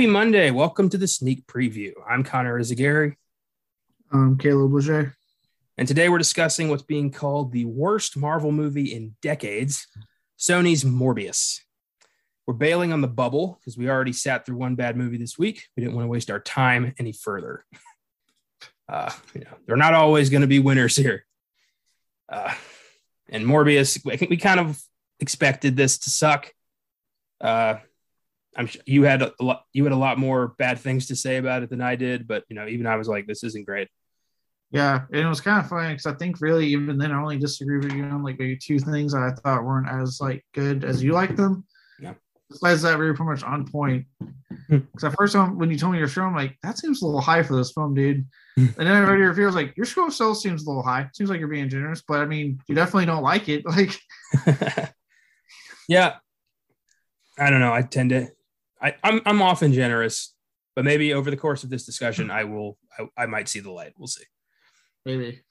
Happy Monday. Welcome to the sneak preview. I'm Connor Eyzaguirre. I'm Caleb Leger. And today we're discussing what's being called the worst Marvel movie in decades Sony's Morbius. We're bailing on the bubble because we already sat through one bad movie this week. We didn't want to waste our time any further. Uh, you know, they're not always going to be winners here. Uh, and Morbius, I think we kind of expected this to suck. Uh, I'm sure you had a lot, you had a lot more bad things to say about it than I did, but you know, even I was like, this isn't great. Yeah, and it was kind of funny because I think really even then I only disagree with you on like maybe two things that I thought weren't as like good as you like them. Yeah. Besides that, we were pretty much on point. Hmm. Because at first, time when you told me your show, I'm like, that seems a little high for this film, dude. Hmm. and then I read your review, I was like, your show still seems a little high. Seems like you're being generous, but I mean, you definitely don't like it. Like, yeah, I don't know. I tend to, I, I'm I'm often generous, but maybe over the course of this discussion, I will, I, I might see the light. We'll see. maybe.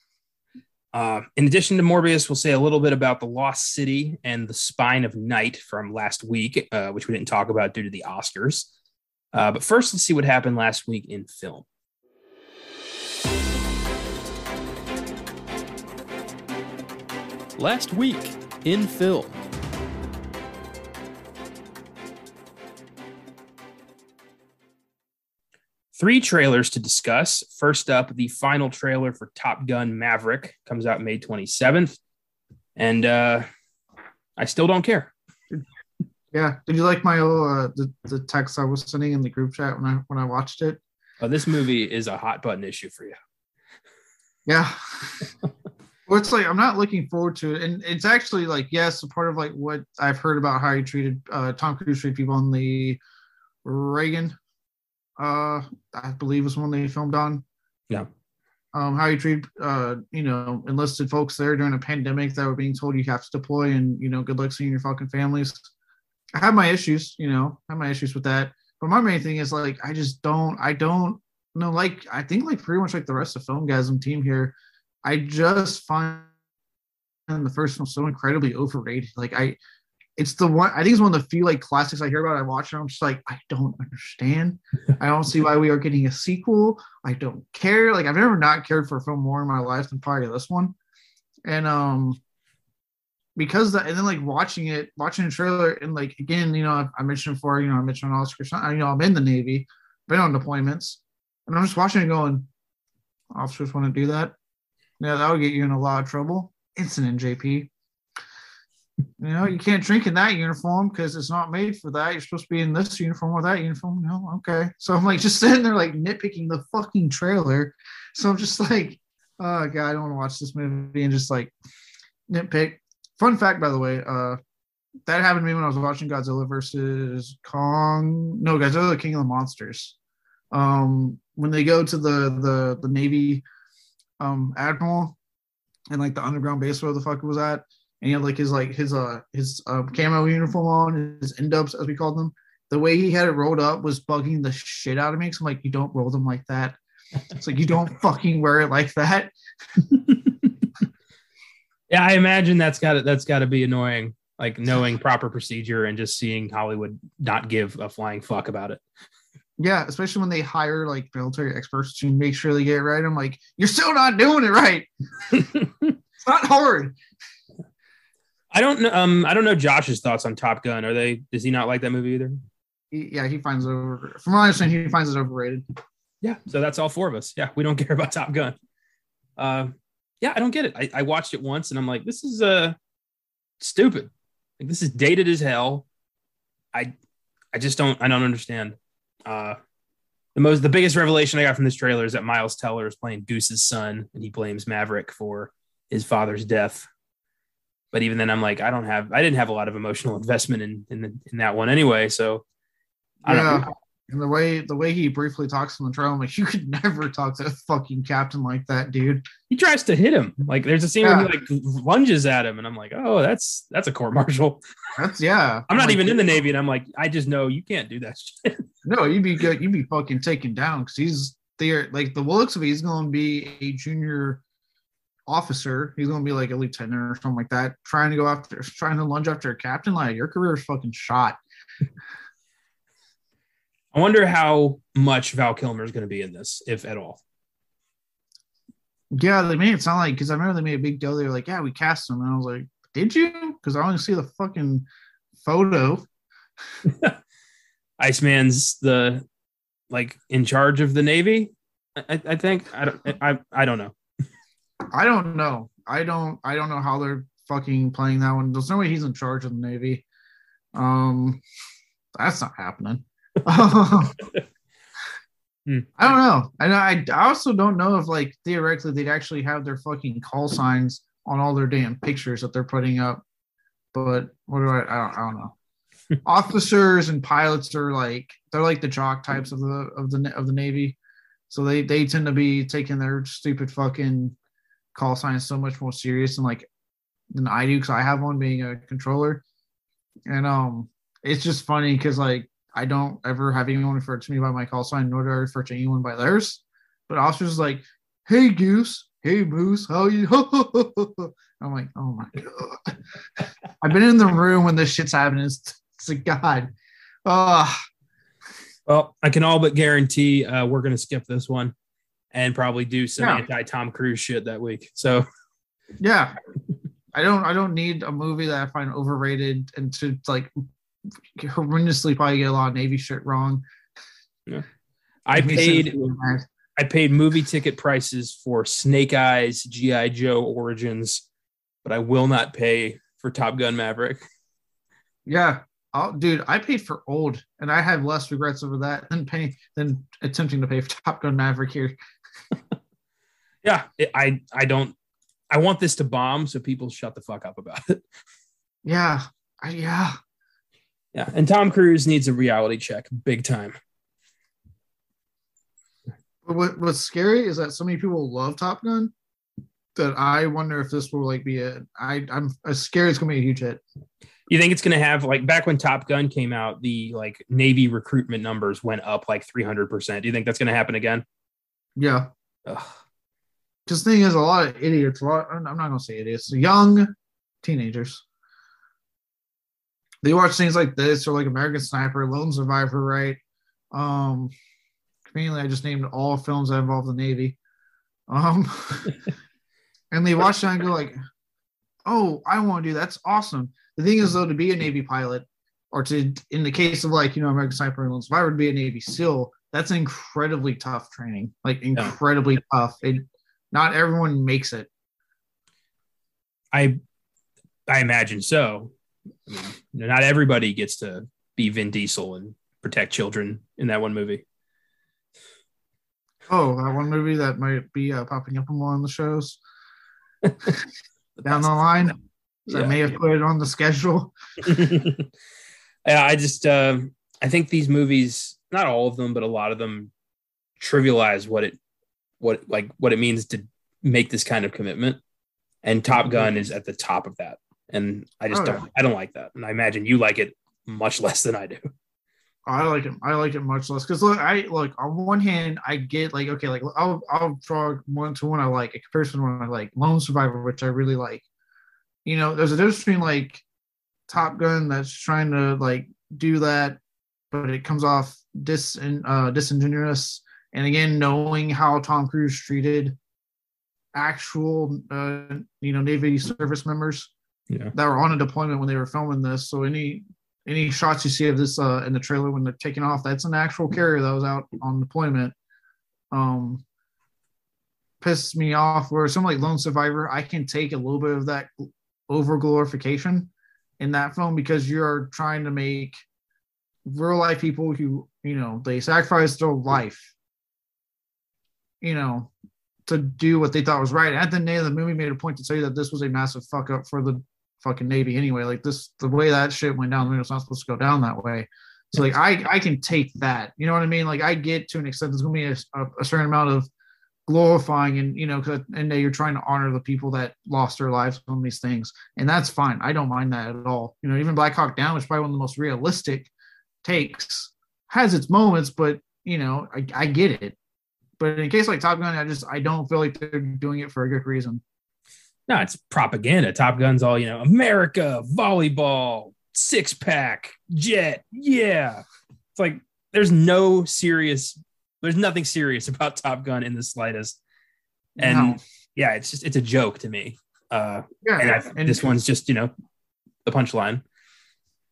Uh, in addition to Morbius, we'll say a little bit about the Lost City and the Spine of Night from last week, uh, which we didn't talk about due to the Oscars. Uh, but first, let's see what happened last week in film. Last week in film. Three trailers to discuss. First up, the final trailer for Top Gun Maverick comes out May 27th. And uh, I still don't care. Yeah. Did you like my uh, the, the text I was sending in the group chat when I when I watched it? Oh, this movie is a hot button issue for you. Yeah. well, it's like I'm not looking forward to it, and it's actually like yes, a part of like what I've heard about how he treated uh, Tom Cruise treated people on the Reagan, uh, I believe was one they filmed on. Yeah. Um, how you treat, uh, you know, enlisted folks there during a pandemic that were being told you have to deploy, and you know, good luck seeing your fucking families. I have my issues, you know, I have my issues with that. But my main thing is like I just don't I don't know like I think like pretty much like the rest of the Filmgazm team here, I just find the first one so incredibly overrated. Like I it's the one I think it's one of the few like classics I hear about. I watch it, I'm just like, I don't understand. I don't see why we are getting a sequel. I don't care. Like I've never not cared for a film more in my life than probably this one. And um because that, and then like watching it, watching the trailer, and like again, you know, I, I mentioned before, you know, I mentioned on Oscar, you know, I'm in the Navy, been on deployments, and I'm just watching it going, officers want to do that. Yeah, that would get you in a lot of trouble. Incident, JP. You know, you can't drink in that uniform because it's not made for that. You're supposed to be in this uniform or that uniform. No, okay. So I'm like just sitting there like nitpicking the fucking trailer. So I'm just like, oh god, I don't want to watch this movie and just like nitpick. Fun fact, by the way, uh, that happened to me when I was watching Godzilla versus Kong. No, Godzilla King of the Monsters. Um, when they go to the the the Navy um admiral and like the underground base where the fuck it was at, and he had like his like his uh his uh, camo uniform on, his end ups as we called them. The way he had it rolled up was bugging the shit out of me. So I'm like, you don't roll them like that. It's like you don't fucking wear it like that. Yeah, I imagine that's got to that's got to be annoying. Like knowing proper procedure and just seeing Hollywood not give a flying fuck about it. Yeah, especially when they hire like military experts to make sure they get it right. I'm like, you're still not doing it right. it's not hard. I don't know. Um, I don't know Josh's thoughts on Top Gun. Are they? Does he not like that movie either? He, yeah, he finds it over. From what I understand, he finds it overrated. Yeah. So that's all four of us. Yeah, we don't care about Top Gun. Uh, yeah, I don't get it. I, I watched it once and I'm like, this is uh stupid. Like this is dated as hell. I I just don't I don't understand. Uh the most the biggest revelation I got from this trailer is that Miles Teller is playing Goose's son and he blames Maverick for his father's death. But even then I'm like, I don't have I didn't have a lot of emotional investment in in, the, in that one anyway. So I don't Yeah. know. And the way the way he briefly talks in the trailer, I'm like, you could never talk to a fucking captain like that, dude. He tries to hit him. Like there's a scene where he like lunges at him, and I'm like, oh, that's that's a court martial. That's yeah. I'm not like, even in the Navy, and I'm like, I just know you can't do that shit. No, you'd be good. You'd be fucking taken down because he's there. Like the looks of it, he's going to be a junior officer. He's going to be like a lieutenant or something like that, trying to go after, trying to lunge after a captain. Like your career is fucking shot. I wonder how much Val Kilmer is going to be in this, if at all. Yeah, they made it sound like because I remember they made a big deal. They were like, "Yeah, we cast him," and I was like, "Did you?" Because I only see the fucking photo. Iceman's the like in charge of the Navy. I, I think I don't I I don't know. I don't know. I don't. I don't know how they're fucking playing that one. There's no way he's in charge of the Navy. Um, that's not happening. Hmm. I don't know. And I, I also don't know if like theoretically they'd actually have their fucking call signs on all their damn pictures that they're putting up. But what do I? I don't, I don't know. Officers and pilots are like they're like the jock types of the of the of the Navy, so they they tend to be taking their stupid fucking call signs so much more serious than like than I do because I have one being a controller, and um it's just funny because like I don't ever have anyone refer to me by my call sign, nor do I refer to anyone by theirs. But officers like, "Hey Goose, hey Moose, how you?" I'm like, "Oh my god!" I've been in the room when this shit's happening. It's, it's a god. Uh, well, I can all but guarantee uh, we're going to skip this one and probably do some Yeah. anti Tom Cruise shit that week. So yeah, I don't. I don't need a movie that I find overrated and to like horrendously probably get a lot of Navy shit wrong. Yeah. I paid. I paid movie ticket prices for Snake Eyes GI Joe Origins, but I will not pay for Top Gun Maverick. Yeah. I'll, dude, I paid for old, and I have less regrets over that than paying than attempting to pay for Top Gun Maverick here. Yeah, it, I I don't. I want this to bomb, so people shut the fuck up about it. Yeah, I, yeah. Yeah, and Tom Cruise needs a reality check, big time. But what what's scary is that so many people love Top Gun that I wonder if this will like be a. I I'm scared it's gonna be a huge hit. You think it's going to have like back when Top Gun came out, the like Navy recruitment numbers went up like three hundred percent. Do you think that's going to happen again? Yeah. Because the thing is, a lot of idiots. A lot. I'm not gonna say idiots. Young teenagers. They watch things like this or like American Sniper, Lone Survivor, right? Um, conveniently, I just named all films that involve the Navy. Um, and they watch that and go like, "Oh, I want to do that. that's awesome." The thing is, though, to be a Navy pilot, or to, in the case of like you know American Sniper and Lone Survivor, to be a Navy SEAL, that's incredibly tough training. Like incredibly tough. It, not everyone makes it. I I imagine so. I mean, not everybody gets to be Vin Diesel and protect children in that one movie. Oh, that one movie that might be uh, popping up in one of the shows down the line. So I may have put it on the schedule. yeah, I just uh, I think these movies, not all of them, but a lot of them, trivialize what it what like what it means to make this kind of commitment. And Top mm-hmm. Gun is at the top of that, and I just Oh, don't yeah. I don't like that, and I imagine you like it much less than I do. I like it. I like it much less because look, I look on one hand, I get like okay, like I'll I'll draw one to one I like a comparison to one I like Lone Survivor, which I really like. You know, there's a difference between like Top Gun that's trying to like do that, but it comes off dis uh, disingenuous. And again, knowing how Tom Cruise treated actual uh, you know Navy service members Yeah. that were on a deployment when they were filming this. So any any shots you see of this uh, in the trailer when they're taking off, that's an actual carrier that was out on deployment. Um, pisses me off. Where something like Lone Survivor, I can take a little bit of that over glorification in that film because you're trying to make real life people who you know they sacrificed their life, you know, to do what they thought was right. At the end of the movie, made a point to tell you that this was a massive fuck up for the fucking Navy anyway. Like this, the way that shit went down, I mean, it's not supposed to go down that way. So like, I I can take that. You know what I mean? Like I get to an extent. There's gonna be a, a, certain amount of glorifying and you know, 'cause- and you're trying to honor the people that lost their lives on these things, and that's fine. I don't mind that at all. You know, even Black Hawk Down, which is probably one of the most realistic takes, has its moments, but you know, I, I get it. But in a case like Top Gun, I just I don't feel like they're doing it for a good reason. No, it's propaganda. Top Gun's all, you know, America, volleyball, six pack, jet. Yeah. It's like, there's no serious, there's nothing serious about Top Gun in the slightest. And No. yeah, it's just it's a joke to me. Uh, Yeah, and I, this one's just you know the punchline.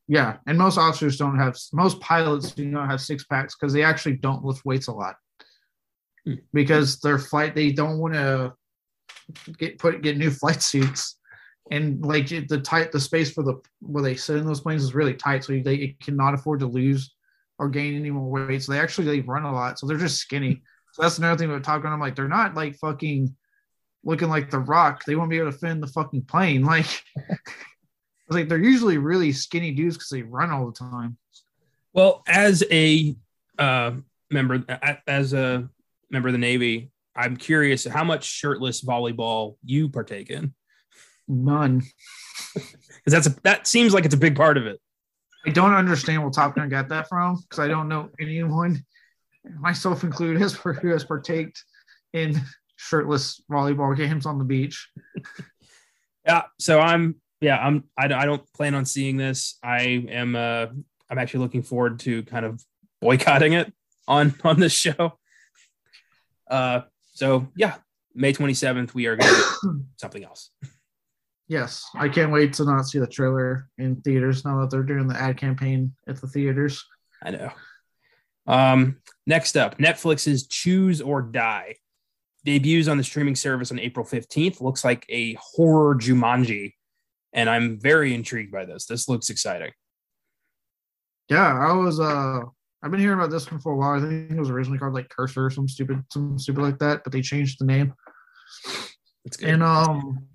Yeah, and most officers don't have most pilots do not have six packs because they actually don't lift weights a lot. Hmm. Because their flight they don't want to get put get new flight suits, and like the tight the space for the where they sit in those planes is really tight, so they it cannot afford to lose or gain any more weight. So they actually they run a lot, so they're just skinny. So that's another thing about Top Gun. I'm like they're not like fucking looking like the Rock. They won't be able to fend the fucking plane. Like Like, they're usually really skinny dudes because they run all the time. Well, as a uh, member, as a member of the Navy, I'm curious how much shirtless volleyball you partake in None. because that's a that seems like it's a big part of it. I don't understand where Top Gun got that from because I don't know anyone, myself included, has who has partaked in shirtless volleyball games on the beach. Yeah, so I'm yeah I'm I, I don't plan on seeing this. I am uh I'm actually looking forward to kind of boycotting it on on this show. Uh, so yeah, May 27th we are going to do something else. Yes, I can't wait to not see the trailer in theaters now that they're doing the ad campaign at the theaters. I know. Um, next up, Netflix's Choose or Die debuts on the streaming service on April 15th. Looks like a horror Jumanji, and I'm very intrigued by this. This looks exciting. Yeah, I was uh I've been hearing about this one for a while. I think it was originally called like Cursor or some stupid some stupid like that, but they changed the name. It's good. And um,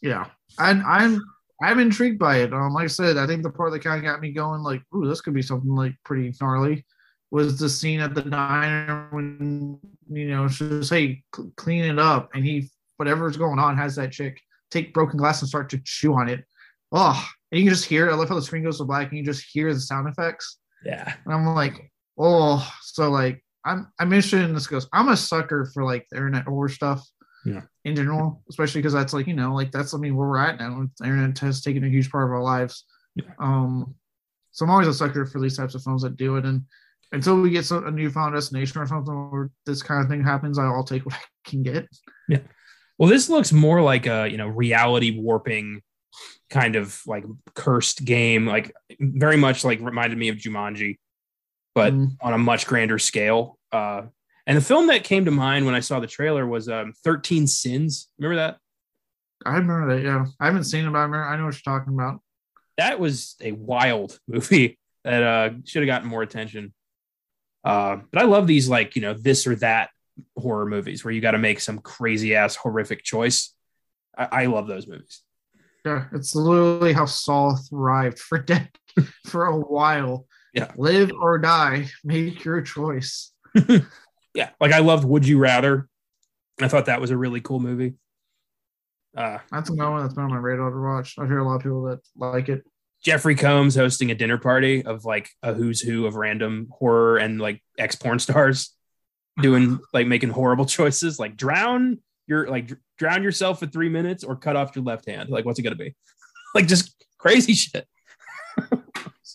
yeah, and I'm I'm intrigued by it. Um, like I said, I think the part that kind of got me going, like, ooh, this could be something like pretty gnarly, was the scene at the diner when you know she says, "Hey, cl- clean it up," and he whatever's going on has that chick take broken glass and start to chew on it. Oh, and you can just hear. I love how the screen goes to black and you just hear the sound effects. yeah. And I'm like, oh, so like I'm I'm interested in this goes. I'm a sucker for like the internet horror stuff. Yeah. In general, especially because that's like, you know, like that's I mean where we're at now. The internet has taken a huge part of our lives. Yeah. Um so I'm always a sucker for these types of films that do it. And until we get some a newfound destination or something where this kind of thing happens, I'll take what I can get. Well, this looks more like a you know reality warping kind of like cursed game, like very much like reminded me of Jumanji, but Mm. on a much grander scale. Uh, and the film that came to mind when I saw the trailer was um, 13 Sins. Remember that? I remember that, yeah. I haven't seen it, but I, remember, I know what you're talking about. That was a wild movie that uh, should have gotten more attention. Uh, but I love these like you know this or that horror movies where you got to make some crazy ass horrific choice. I, I love those movies. Yeah, it's literally how Saw thrived for de- for a while. Yeah. Live or die, make your choice. yeah, like I loved Would You Rather. I thought that was a really cool movie. Uh, That's another one that's been on my radar to watch. I hear a lot of people that like it. Jeffrey Combs hosting a dinner party of like a who's who of random horror and like ex porn stars doing like making horrible choices, like drown your like dr- drown yourself for three minutes or cut off your left hand. Like, what's it gonna be? like, just crazy shit.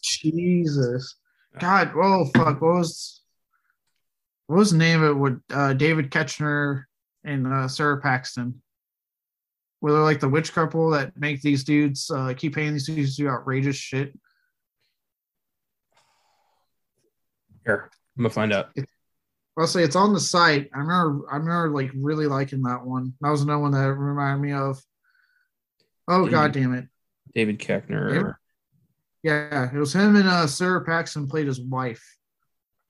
Jesus. God, oh fuck. What was what was the name of it with uh, David Koechner and uh, Sara Paxton? Where they're like the witch couple that make these dudes uh, keep paying these dudes to do outrageous shit. Here, I'm gonna find out. I'll say it's on the site. I remember I remember like really liking that one. That was another one that reminded me of. Oh David- god damn it. David Koechner. David- Yeah, it was him and uh Sara Paxton played his wife.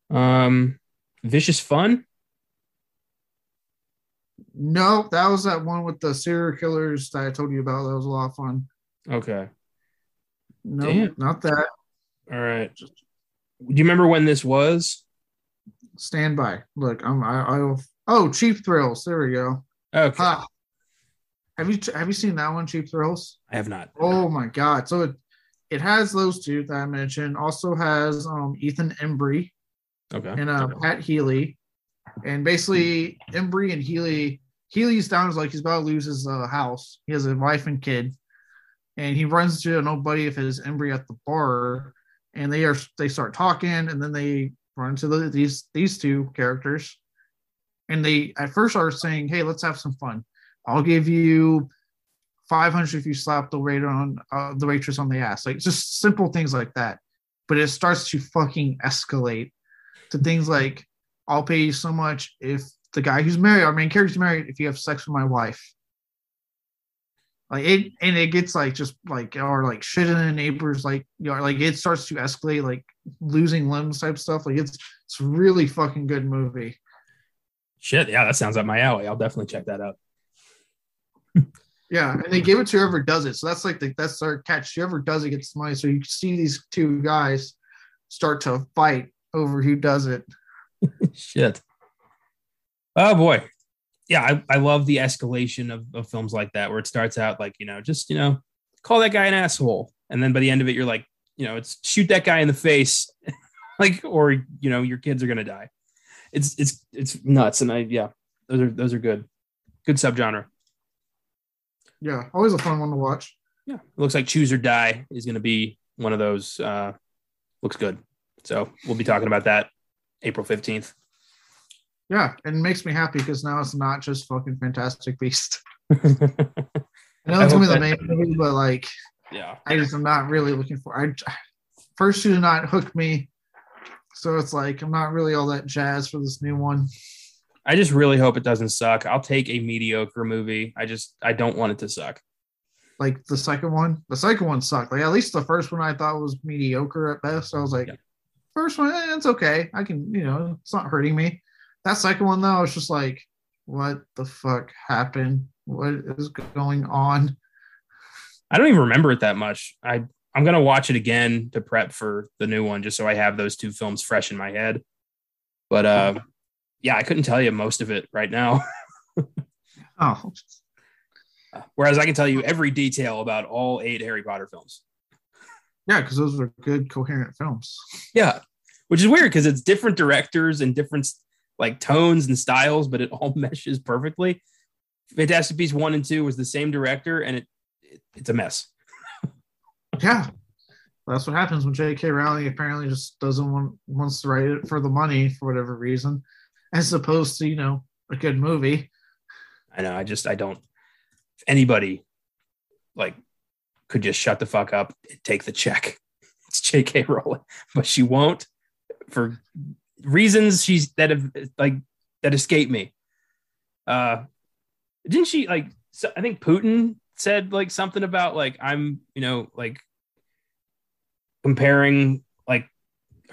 Um, Vicious Fun. No, that was that one with the serial killers that I told you about. That was a lot of fun. Okay. No, Damn. not that. All right. Do you remember when this was? Stand by. Look, I'm I I'll oh cheap thrills. There we go. Okay. Ha. Have you have you seen that one, Cheap Thrills? I have not. Oh my god. So it it has those two that I mentioned. Also has um Ethan Embry Okay. and uh Pat Healy. And basically Embry and Healy Healy's down is like he's about to lose his uh, house. He has a wife and kid. And he runs into an old buddy of his Embry at the bar and they are they start talking and then they run into the, these these two characters, and they at first are saying, "Hey, let's have some fun. I'll give you 500 if you slap the waiter on uh, the waitress on the ass." Like just simple things like that. But it starts to fucking escalate to things like, "I'll pay you so much if the guy who's married, our main character's married, if you have sex with my wife." Like it, and it gets like just like or like shit in the neighbors, like you know, like it starts to escalate, like losing limbs type stuff. Like it's it's really fucking good movie. Shit, yeah, that sounds up my alley. I'll definitely check that out. Yeah, and they give it to whoever does it. So that's like the that's our catch. Whoever does it gets money. So you see these two guys start to fight over who does it. Shit. Oh boy. Yeah, I, I love the escalation of, of films like that where it starts out like, you know, just, you know, call that guy an asshole. And then by the end of it, you're like, you know, it's shoot that guy in the face, like, or you know, your kids are gonna die. It's it's it's nuts. And I yeah, those are those are good. Good subgenre. Yeah, always a fun one to watch. Yeah. It looks like Choose or Die is gonna be one of those. Uh looks good. So we'll be talking about that April 15th. Yeah, and it makes me happy because now it's not just fucking Fantastic Beast. I know it's gonna be the main movie, but like yeah, I just am not really looking for. I first two did not hook me, so it's like I'm not really all that jazz for this new one. I just really hope it doesn't suck. I'll take a mediocre movie. I just I don't want it to suck. Like the second one, the second one sucked. Like at least the first one I thought was mediocre at best. I was like, Yeah. first one, eh, it's okay. I can, you know, it's not hurting me. That second one though, I was just like, what the fuck happened? What is going on? I don't even remember it that much. I I'm gonna watch it again to prep for the new one, just so I have those two films fresh in my head. But uh, yeah, I couldn't tell you most of it right now. Oh, Whereas I can tell you every detail about all eight Harry Potter films. yeah, because those are good, coherent films. Yeah, which is weird because it's different directors and different like tones and styles, but it all meshes perfectly. Fantastic Beasts one and two was the same director, and it, it it's a mess. Yeah. That's what happens when J.K. Rowling apparently just doesn't want wants to write it for the money for whatever reason, as opposed to you know a good movie. I know. I just I don't. If anybody like could just shut the fuck up and take the check, it's J.K. Rowling, but she won't for reasons she's that have like that escape me. Uh, didn't she like? So I think Putin said like something about like I'm you know like comparing like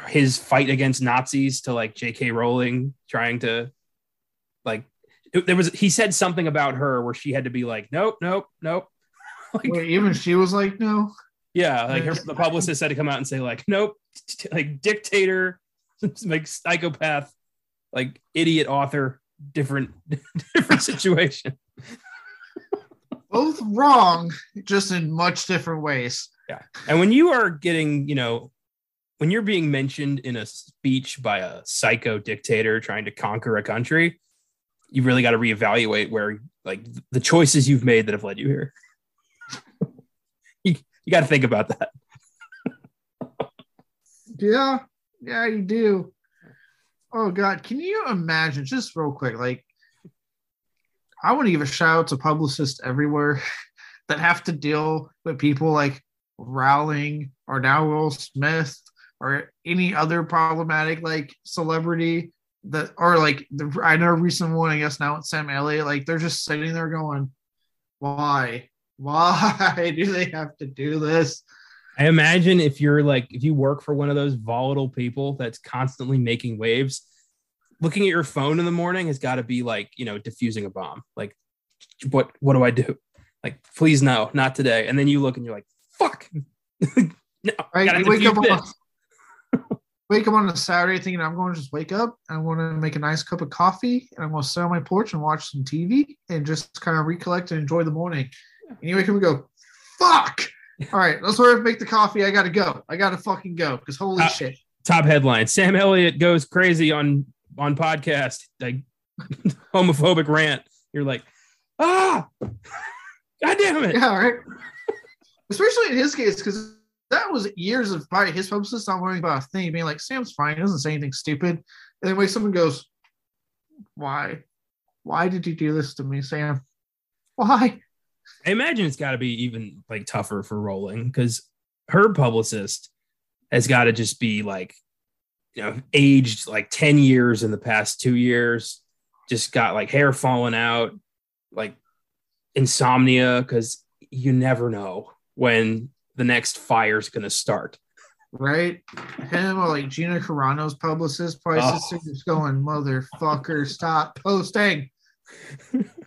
his fight against Nazis to like J.K. Rowling trying to like there was he said something about her where she had to be like nope nope nope like Where even she was like, no. yeah like her the publicist had to come out and say like nope like dictator like psychopath like idiot author different different situation Both wrong, just in much different ways. Yeah. And when you are getting you know when you're being mentioned in a speech by a psycho dictator trying to conquer a country you really got to reevaluate where like the choices you've made that have led you here you, you got to think about that Yeah, yeah, you do. Oh God, can you imagine? Just real quick, like I want to give a shout out to publicists everywhere that have to deal with people like Rowling or now Will Smith or any other problematic like celebrity that or like the I know recent one, I guess now it's Sam Elliott. Like they're just sitting there going, Why? Why do they have to do this? I imagine if you're like if you work for one of those volatile people that's constantly making waves, looking at your phone in the morning has got to be like you know diffusing a bomb. Like, what what do I do? Like, please no, not today. And then you look and you're like, fuck. no, Right? wake up on wake up on a Saturday thinking I'm going to just wake up and I'm going to make a nice cup of coffee and I'm going to sit on my porch and watch some TV and just kind of recollect and enjoy the morning. And you wake up and go, fuck. All right, let's up and make the coffee. I got to go. I got to fucking go because holy Uh, shit. Top headline: Sam Elliott goes crazy on on podcast like homophobic rant. You're like, ah, god damn it. Yeah, right. Especially in his case because that was years of probably his publicist not worrying about a thing, being like, Sam's fine, he doesn't say anything stupid. And then when someone goes, Why? Why did you do this to me, Sam? Why? I imagine it's got to be even like tougher for Rowling because her publicist has got to just be like, you know, aged like 10 years in the past two years, just got like hair falling out, like insomnia, because you never know when the next fire's going to start. Right? Him or like Gina Carano's publicist probably Oh. just going, Motherfucker, stop posting.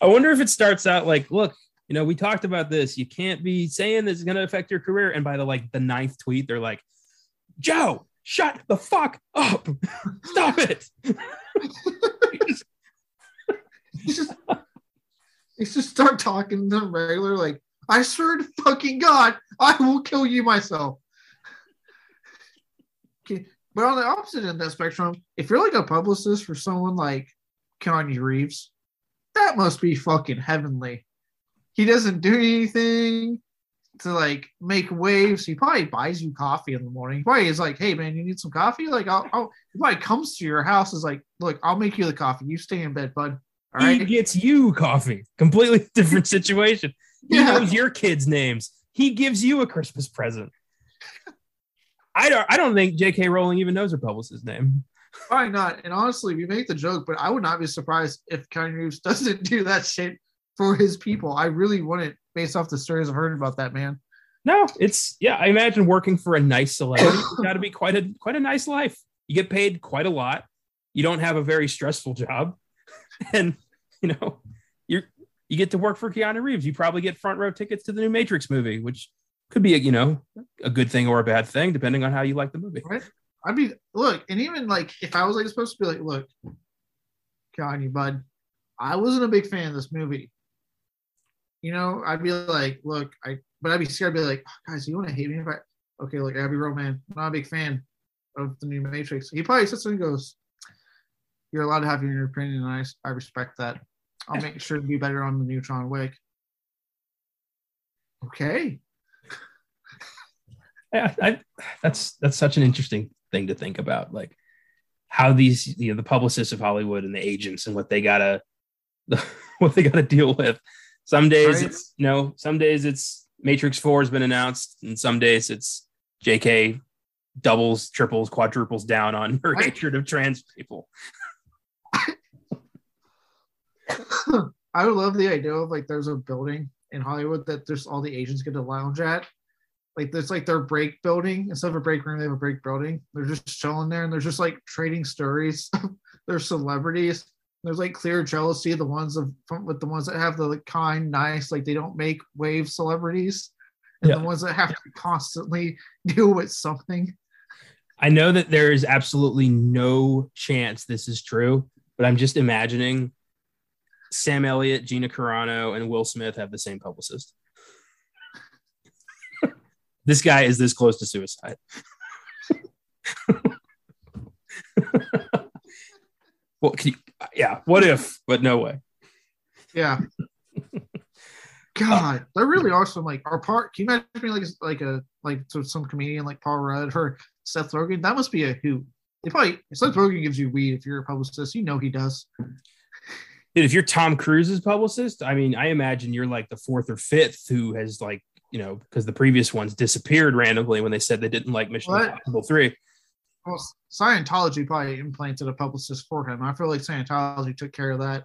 I wonder if it starts out like, look, you know, we talked about this. You can't be saying this is going to affect your career. And by the like the ninth tweet, they're like, Joe, shut the fuck up. Stop it. He's just he just start talking to regular, like, I swear to fucking God, I will kill you myself. But on the opposite end of that spectrum, if you're like a publicist for someone like Keanu Reeves, that must be fucking heavenly. He doesn't do anything to like make waves. He probably buys you coffee in the morning. He probably is like, hey man, you need some coffee? Like I'll, I'll he probably comes to your house is like, look, I'll make you the coffee. You stay in bed, bud. All right. He gets you coffee. Completely different situation. He Yeah. knows your kids' names. He gives you a Christmas present. I don't I don't think J.K. Rowling even knows her publicist's name. Probably not. And honestly, we make the joke, but I would not be surprised if Keanu Reeves doesn't do that shit for his people. I really wouldn't, based off the stories I've heard about that man. No, it's yeah. I imagine working for a nice celebrity. Got to be quite a quite a nice life. You get paid quite a lot. You don't have a very stressful job, and you know you're you get to work for Keanu Reeves. You probably get front row tickets to the new Matrix movie, which could be a you know a good thing or a bad thing depending on how you like the movie. Right? I'd be look, and even like if I was like supposed to be like, look, Kanye, bud, I wasn't a big fan of this movie. You know, I'd be like, look, I but I'd be scared, I'd be like, "Oh, guys, you want to hate me if I okay, look, I'd be real man. I'm not a big fan of the new Matrix. He probably sits there and goes, You're allowed to have your opinion, and I, I respect that. I'll make sure to be better on the new John Wick. Okay. Yeah, I, that's that's such an interesting thing to think about, like how these you know the publicists of Hollywood and the agents and what they gotta what they gotta deal with. Some days Right. it's you know, some days it's Matrix Four has been announced, and some days it's J.K. doubles, triples, quadruples down on her Right. hatred of trans people. I would love the idea of like there's a building in Hollywood that there's all the agents get to lounge at. Like there's like their break building instead of a break room, they have a break building. They're just chilling there and they're just like trading stories. they're celebrities. There's like clear jealousy the ones of from, with the ones that have the like, kind, nice, like they don't make wave celebrities, and Yeah. the ones that have to constantly deal with something. I know that there is absolutely no chance this is true, but I'm just imagining Sam Elliott, Gina Carano, and Will Smith have the same publicist. This guy is this close to suicide. well, can you, yeah, what if? But no way. Yeah. God, they're really awesome. Like our part, can you imagine being like like a like so some comedian like Paul Rudd or Seth Rogen? That must be a hoot. They probably Seth Rogen gives you weed if you're a publicist. You know he does. Dude, if you're Tom Cruise's publicist, I mean, I imagine you're like the fourth or fifth who has like, you know, because the previous ones disappeared randomly when they said they didn't like Mission What? Impossible 3. Well, Scientology probably implanted a publicist for him. I feel like Scientology took care of that.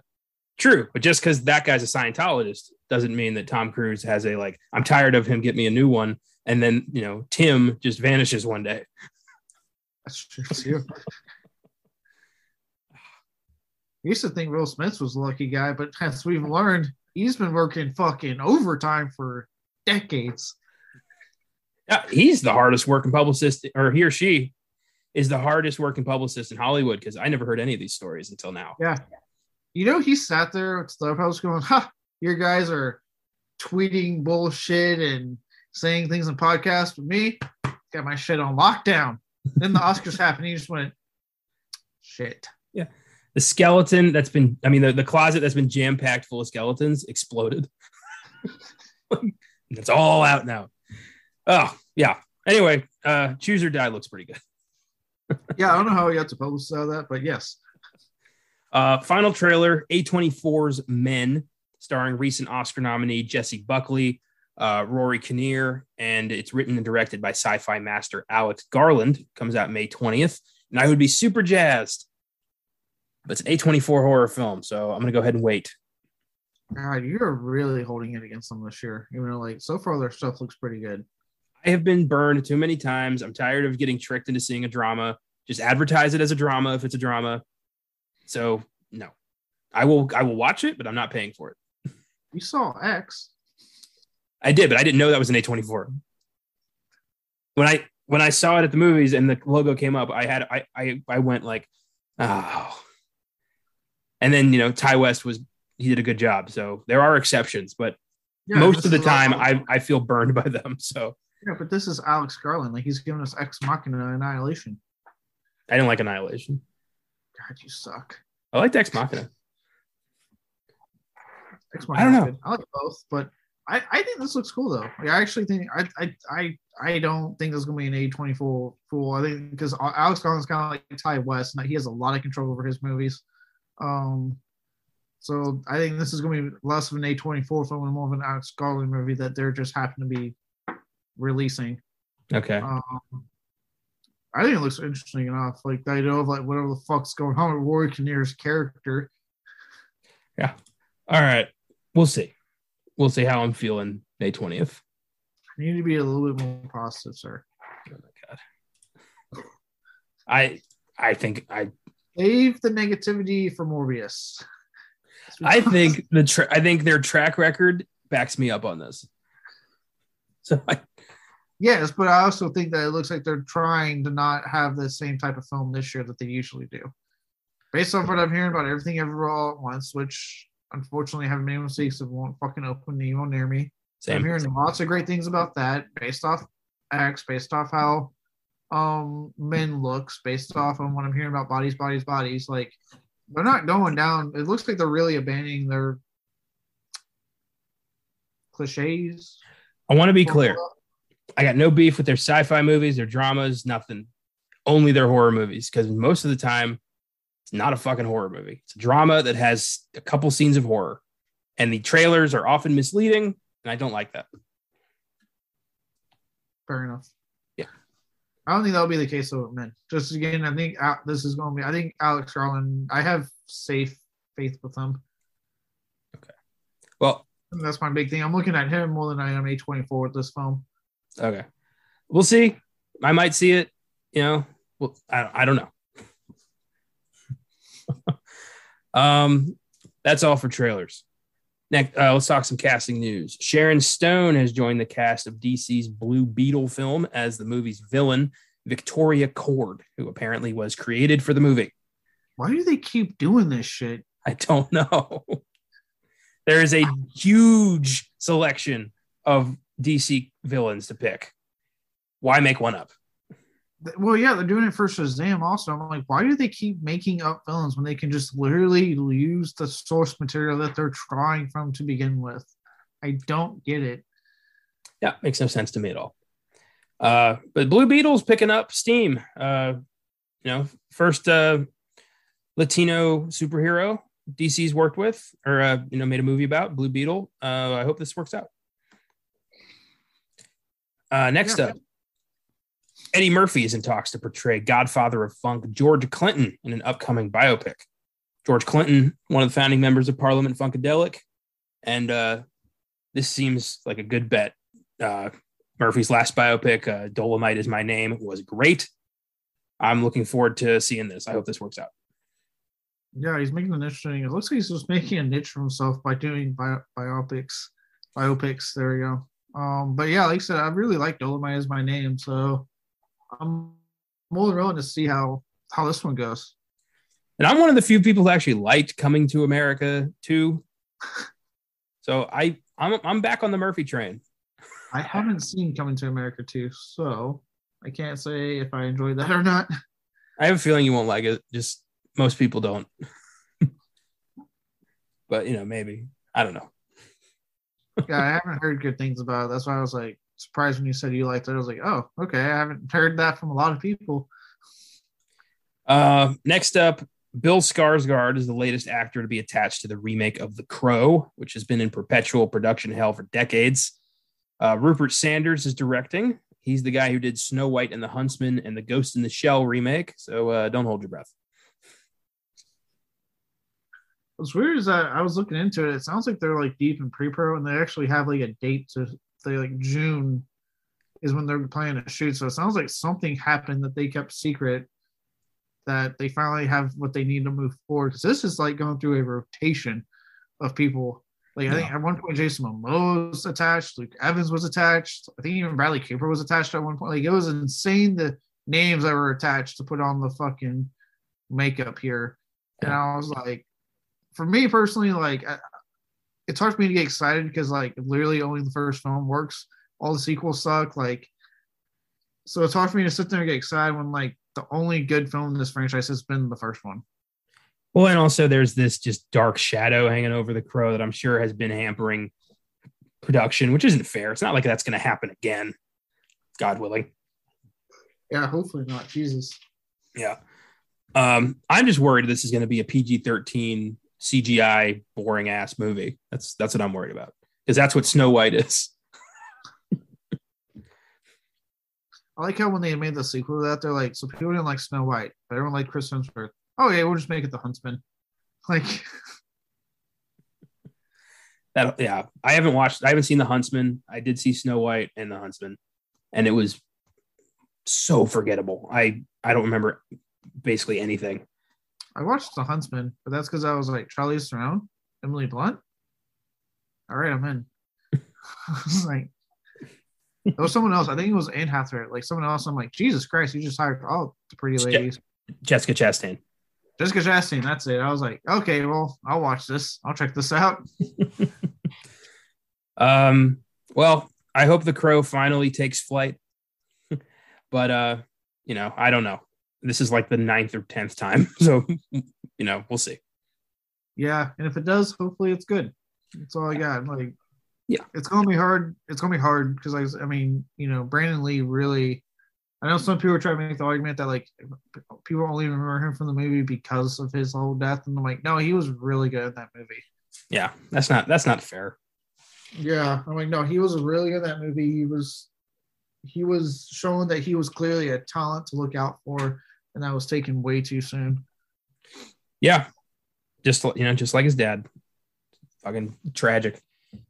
True, but just because that guy's a Scientologist doesn't mean that Tom Cruise has a like, I'm tired of him, get me a new one. And then, you know, Tim just vanishes one day. That's true too. I used to think Will Smith was a lucky guy, but as we've learned, he's been working fucking overtime for decades. Yeah, he's the hardest working publicist, or he or she is the hardest working publicist in Hollywood because I never heard any of these stories until now. Yeah. You know, he sat there with the house going, Ha, your guys are tweeting bullshit and saying things in podcasts with me. Got my shit on lockdown. Then the Oscars happened. He just went, shit. Yeah. The skeleton that's been, I mean, the, the closet that's been jam packed full of skeletons exploded. it's all out now. Oh yeah. Anyway, uh, choose or die looks pretty good. yeah, I don't know how we got to publicize that, but yes. Uh, final trailer: A24's Men, starring recent Oscar nominee Jessie Buckley, uh, Rory Kinnear, and it's written and directed by sci-fi master Alex Garland. Comes out May twentieth, and I would be super jazzed. But it's an A24 horror film, so I'm gonna go ahead and wait. God, you're really holding it against them this year. Even though, like, so far their stuff looks pretty good. I have been burned too many times. I'm tired of getting tricked into seeing a drama. Just advertise it as a drama if it's a drama. So no, I will. I will watch it, but I'm not paying for it. You saw X. I did, but I didn't know that was an A24. When I when I saw it at the movies and the logo came up, I had I I, I went like, oh. And then you know Ti West was he did a good job. So there are exceptions, but yeah, most of the time I I feel burned by them. So yeah, but this is Alex Garland. Like he's giving us Ex Machina Annihilation. I didn't like Annihilation. God, you suck. I liked Ex Machina. Ex Machina I don't know. Good. I like both, but I, I think this looks cool though. Like, I actually think I I I I don't think this is gonna be an A twenty four fool. I think because Alex Garland's kind of like Ti West, and he has a lot of control over his movies. Um, so I think this is gonna be less of an A twenty four film and more of an Alex Garland movie that they're just happen to be releasing. Okay. Um, I think it looks interesting enough. Like I know like whatever the fuck's going on with Rory Kinnear's character. Yeah. All right. We'll see. We'll see how I'm feeling May 20th. I need to be a little bit more positive, sir. Oh my god. I I think I save the negativity for Morbius. I think the tra- I think their track record backs me up on this. So I, yes, but I also think that it looks like they're trying to not have the same type of film this year that they usually do. Based off what I'm hearing about everything everywhere all at once, which unfortunately I haven't made mistakes of won't fucking open Nemo near me. Same. I'm hearing lots of great things about that based off X, based off how um men looks, based off on what I'm hearing about bodies, bodies, bodies. Like they're not going down. It looks like they're really abandoning their cliches I want to be clear. I got no beef with their sci-fi movies, their dramas, nothing. Only their horror movies, because most of the time, it's not a fucking horror movie. It's a drama that has a couple scenes of horror, and the trailers are often misleading, and I don't like that. Fair enough. I don't think that'll be the case with men. Just again, I think this is going to be. I think Alex Garland. I have safe faith with him. Okay. Well, that's my big thing. I'm looking at him more than I am A24 with this film. Okay. We'll see. I might see it. You know, well, I, I don't know. um, that's all for trailers. Next, uh, let's talk some casting news. Sharon Stone has joined the cast of DC's Blue Beetle film as the movie's villain, Victoria Kord, who apparently was created for the movie. Why do they keep doing this shit? I don't know. There is a huge selection of DC villains to pick. Why make one up? Well, yeah, they're doing it for Shazam also. I'm like, why do they keep making up villains when they can just literally use the source material that they're trying from to begin with? I don't get it. Yeah, makes no sense to me at all. Uh, but Blue Beetle's picking up steam. Uh, you know, first uh, Latino superhero DC's worked with or uh, you know made a movie about Blue Beetle. Uh, I hope this works out. Uh, next yeah. up, Eddie Murphy is in talks to portray Godfather of Funk George Clinton in an upcoming biopic. George Clinton, one of the founding members of Parliament Funkadelic, and uh, this seems like a good bet. Uh, Murphy's last biopic, uh, Dolomite is My Name, was great. I'm looking forward to seeing this. I hope this works out. Yeah, he's making an interesting. It looks like he's just making a niche for himself by doing bio, biopics. Biopics. There we go. Um, but yeah, like I said, I really like Dolomite as my name, so I'm more than willing to see how how this one goes. And I'm one of the few people who actually liked Coming to America too. so I I'm I'm back on the Murphy train. I haven't seen Coming to America too, so I can't say if I enjoyed that or not. I have a feeling you won't like it. Just most people don't. but you know, maybe I don't know. yeah, I haven't heard good things about it. That's why I was like, surprised when you said you liked it. I was like, oh, okay. I haven't heard that from a lot of people. Uh, next up, Bill Skarsgård is the latest actor to be attached to the remake of The Crow, which has been in perpetual production hell for decades. Uh, Rupert Sanders is directing. He's the guy who did Snow White and the Huntsman and the Ghost in the Shell remake. So uh, don't hold your breath. What's weird is that I was looking into it. It sounds like they're like deep in pre-pro, and they actually have like a date to they like June is when they're planning to shoot. So it sounds like something happened that they kept secret that they finally have what they need to move forward. Because this is like going through a rotation of people. Like I think at one point Jason Momoa was attached, Luke Evans was attached. I think even Bradley Cooper was attached at one point. Like it was insane the names that were attached to put on the fucking makeup here. And I was like, for me personally, like I, it's hard for me to get excited because like literally only the first film works. All the sequels suck. Like, so it's hard for me to sit there and get excited when like the only good film in this franchise has been the first one. Well, and also there's this just dark shadow hanging over the crow that I'm sure has been hampering production, which isn't fair. It's not like that's going to happen again, God willing. Yeah, hopefully not. Jesus. Yeah. Um, I'm just worried this is going to be a PG 13 CGI boring ass movie. That's that's what I'm worried about because that's what Snow White is. I like how when they made the sequel to that, they're like, so people didn't like Snow White, but everyone liked Chris Hemsworth. Oh yeah, we'll just make it the Huntsman. Like that. Yeah, I haven't watched. I haven't seen the Huntsman. I did see Snow White and the Huntsman, and it was so forgettable. I I don't remember basically anything. I watched The Huntsman, but that's because I was like Charlize Theron, Emily Blunt. All right, I'm in. I was like, there was someone else. I think it was Anne Hathaway. Like someone else. I'm like, Jesus Christ, you just hired all the pretty ladies. Jessica Chastain. Jessica Chastain. That's it. I was like, okay, well, I'll watch this. I'll check this out. um. Well, I hope the crow finally takes flight. but uh, you know, I don't know. This is like the ninth or tenth time, so you know, we'll see. Yeah, and if it does, hopefully it's good. That's all I got. Like, yeah, it's gonna be hard. It's gonna be hard because I, I mean, you know, Brandon Lee really. I know some people are trying to make the argument that like people only remember him from the movie because of his whole death, and I'm like, no, he was really good in that movie. Yeah, that's not that's not fair. Yeah, I'm like, no, he was really good in that movie. He was he was showing that he was clearly a talent to look out for, and that was taken way too soon. Yeah, just you know, just like his dad. Fucking tragic.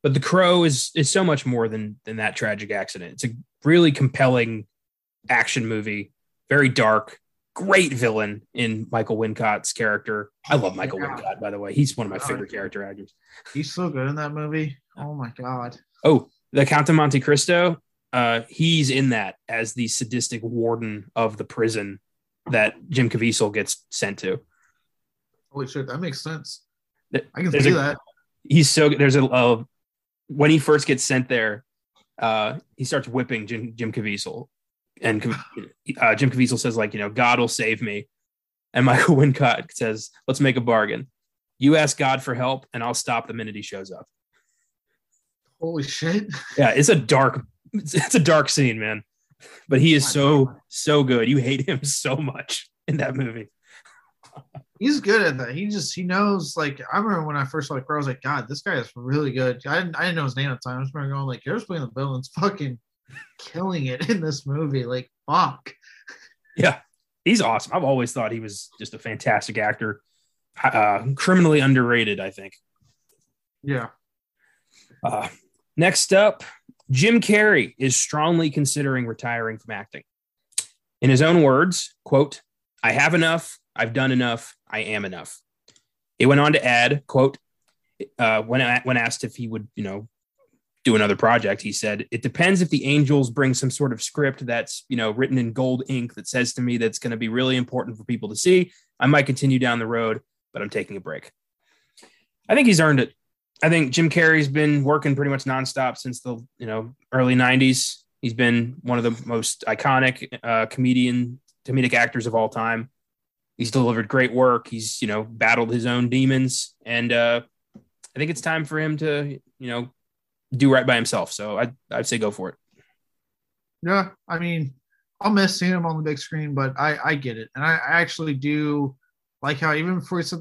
But the Crow is is so much more than than that tragic accident. It's a really compelling action movie, very dark, great villain in Michael Wincott's character. I love Michael yeah. Wincott, by the way. He's one of my favorite character actors. He's so good in that movie. Oh my god. Oh, the Count of Monte Cristo. Uh, he's in that as the sadistic warden of the prison that Jim Caviezel gets sent to. Holy shit, that makes sense. I can see a, that. He's so there's a uh, when he first gets sent there, uh, he starts whipping Jim, Jim Caviezel, and uh, Jim Caviezel says like you know God will save me, and Michael Wincott says let's make a bargain. You ask God for help, and I'll stop the minute he shows up. Holy shit! Yeah, it's a dark, it's a dark scene, man. But he is so so good. You hate him so much in that movie. He's good at that. He just he knows. Like I remember when I first saw the Crow, I was like, God, this guy is really good. I didn't I didn't know his name at the time. I was remember going like, "You're playing the villains, fucking killing it in this movie." Like, fuck. Yeah, he's awesome. I've always thought he was just a fantastic actor. Uh, criminally underrated, I think. Yeah. Uh, next up, Jim Carrey is strongly considering retiring from acting. In his own words, quote, I have enough, I've done enough, I am enough. It went on to add, quote, uh, when, when asked if he would, you know, do another project, he said, it depends if the angels bring some sort of script that's, you know, written in gold ink that says to me that's going to be really important for people to see. I might continue down the road, but I'm taking a break. I think he's earned it. I think Jim Carrey's been working pretty much nonstop since the you know early '90s. He's been one of the most iconic uh, comedian comedic actors of all time. He's delivered great work. He's you know battled his own demons, and uh, I think it's time for him to you know do right by himself. So I I'd say go for it. Yeah, I mean, I'll miss seeing him on the big screen, but I I get it, and I, I actually do like how even before he said,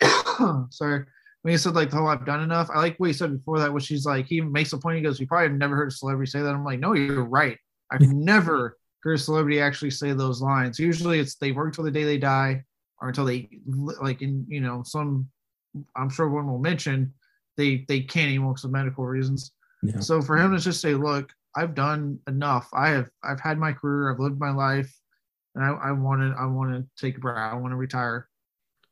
sorry, when he said like the whole I've done enough. I like what he said before that, which he's like he makes a point. He goes, "We probably have never heard a celebrity say that." I'm like, "No, you're right. I've never heard a celebrity actually say those lines. Usually, it's they work till the day they die, or until they like in you know some. I'm sure one will mention they they can't anymore because of medical reasons. Yeah. So for him to just say, "Look, I've done enough. I have I've had my career. I've lived my life, and I, I wanted I want to take a break. I want to retire.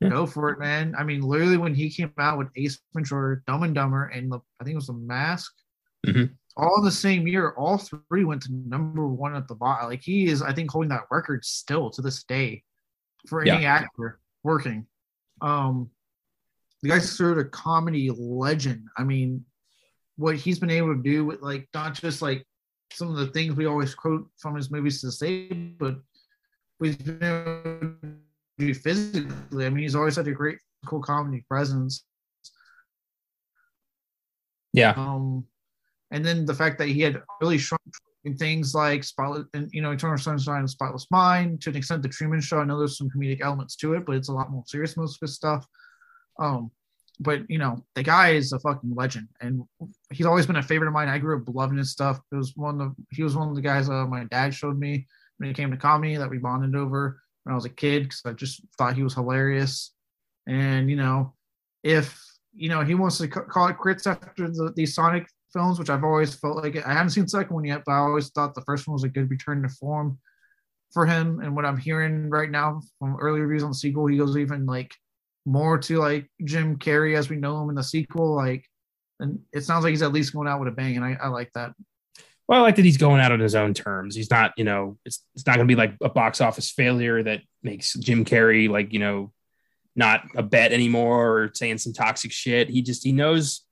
Go for it, man. I mean, literally when he came out with Ace Ventura, Dumb and Dumber, and the, I think it was The Mask, mm-hmm. all in the same year, all three went to number one at the bottom. Like he is, I think, holding that record still to this day for any yeah. actor working. Um, the guy's sort of a comedy legend. I mean, what he's been able to do with like not just like some of the things we always quote from his movies to say, but we've been physically. I mean, he's always had a great cool comedy presence. Yeah. Um, and then the fact that he had really shrunk in things like Spotlight and you know Eternal Sunshine and Spotless Mind to an extent. The Truman Show. I know there's some comedic elements to it, but it's a lot more serious most of his stuff. Um, but you know, the guy is a fucking legend, and he's always been a favorite of mine. I grew up loving his stuff. It was one of he was one of the guys uh, my dad showed me when he came to comedy that we bonded over when I was a kid because I just thought he was hilarious. And you know, if you know he wants to call it quits after the, these Sonic films, which I've always felt like I haven't seen the second one yet, but I always thought the first one was a good return to form for him. And what I'm hearing right now from early reviews on the sequel, he goes even like more to like Jim Carrey as we know him in the sequel. Like, and it sounds like he's at least going out with a bang, and I, I like that. Well, I like that he's going out on his own terms. He's not, you know, it's it's not going to be like a box office failure that makes Jim Carrey like, you know, not a bet anymore or saying some toxic shit. He just he knows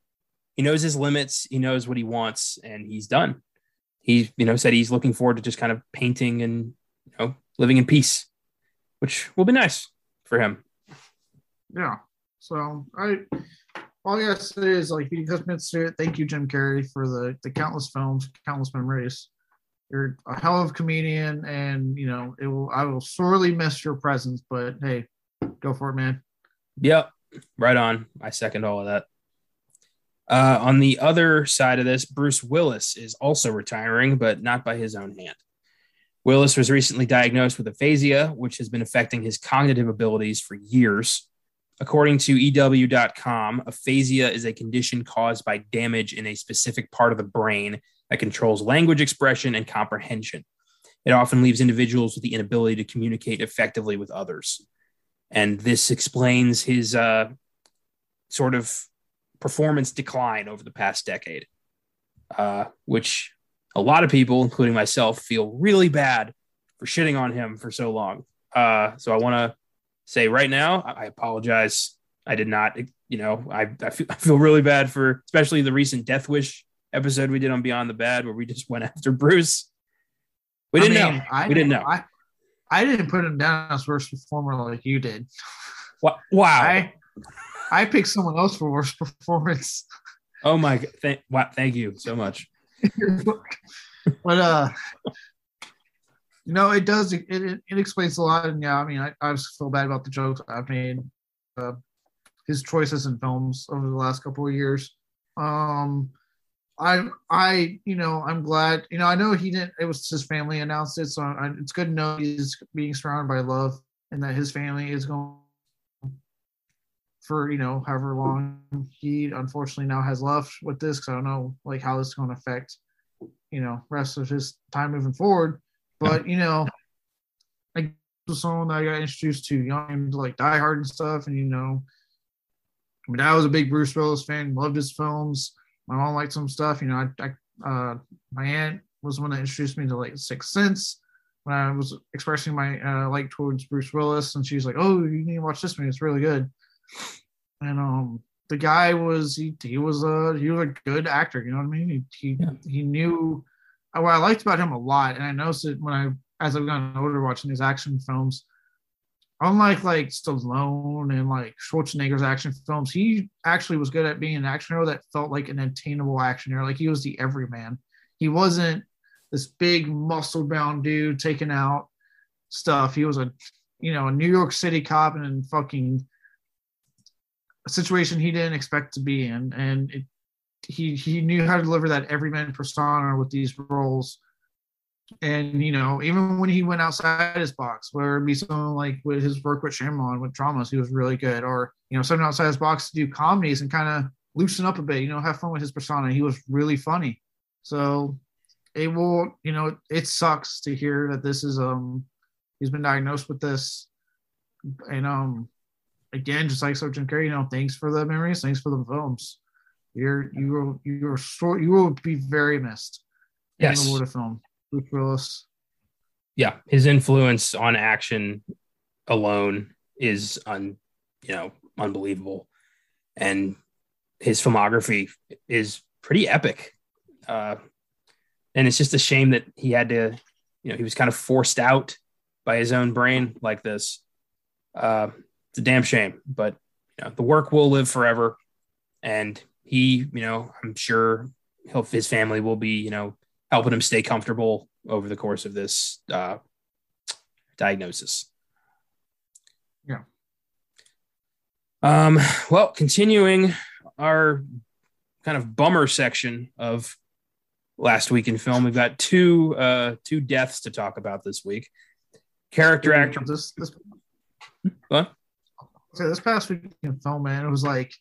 he knows his limits. He knows what he wants, and he's done. He, you know, said he's looking forward to just kind of painting and you know living in peace, which will be nice for him yeah. So I all I gotta say is like he commits to it. Thank you, Jim Carrey, for the the countless films, countless memories. You're a hell of a comedian, and you know it will. I will sorely miss your presence, but hey, go for it, man. Yep, right on. I second all of that. Uh, on the other side of this, Bruce Willis is also retiring, but not by his own hand. Willis was recently diagnosed with aphasia, which has been affecting his cognitive abilities for years. According to EW.com, aphasia is a condition caused by damage in a specific part of the brain that controls language expression and comprehension. It often leaves individuals with the inability to communicate effectively with others. And this explains his uh, sort of performance decline over the past decade, uh, which a lot of people, including myself, feel really bad for shitting on him for so long. Uh, so I want to say right now, I apologize. I did not, you know, I, I, feel, I feel really bad for especially the recent Death Wish episode we did on Beyond the Bad where we just went after Bruce. We didn't I mean, know. I we didn't know. I, I didn't put him down as worst performer like you did. Wow. I, I picked someone else for worst performance. Oh my. Thank, wow, thank you so much. but uh you know, it does. It, it, it, explains a lot. And yeah, I mean, I, I just feel bad about the jokes I've made, uh, his choices in films over the last couple of years. Um, I, I, you know, I'm glad. You know, I know he didn't. It was his family announced it, so I, it's good to know he's being surrounded by love, and that his family is going for you know however long he unfortunately now has left with this. Because I don't know like how this is going to affect you know rest of his time moving forward. But you know, I was someone that I got introduced to young to like Die Hard and stuff, and you know, I mean, I was a big Bruce Willis fan, loved his films. My mom liked some stuff. You know, I, I uh, my aunt was the one that introduced me to like Sixth Sense when I was expressing my uh, like towards Bruce Willis, and she's like, "Oh, you need to watch this movie; it's really good." And um, the guy was he, he was a he was a good actor. You know what I mean? He he, yeah. he knew what I liked about him a lot, and I noticed it when I, as I've gotten older, watching these action films. Unlike like Stallone and like Schwarzenegger's action films, he actually was good at being an action hero that felt like an attainable action hero. Like he was the everyman. He wasn't this big muscle bound dude taking out stuff. He was a you know a New York City cop and fucking a situation he didn't expect to be in, and it, he he knew how to deliver that everyman persona with these roles. And you know, even when he went outside his box, whether it be something like with his work with Shyamalan with dramas, he was really good. Or you know, something outside his box to do comedies and kind of loosen up a bit. You know, have fun with his persona. He was really funny. So it will, you know, it sucks to hear that this is um he's been diagnosed with this, and um again, just like so Jim Carrey, you know, thanks for the memories, thanks for the films. You're you will you are short you will be very missed. Yes. In the world of film. Bruce Willis. Yeah, his influence on action alone is un you know unbelievable, and his filmography is pretty epic. Uh, and it's just a shame that he had to, you know, he was kind of forced out by his own brain like this. Uh, it's a damn shame, but you know, the work will live forever. And he, you know, I'm sure he'll, his family will be, you know, helping him stay comfortable over the course of this uh, diagnosis. Yeah. Um, well, continuing our kind of bummer section of last week in film, we've got two uh, two deaths to talk about this week. Character actor. This this What? so this past week in film, man, it was like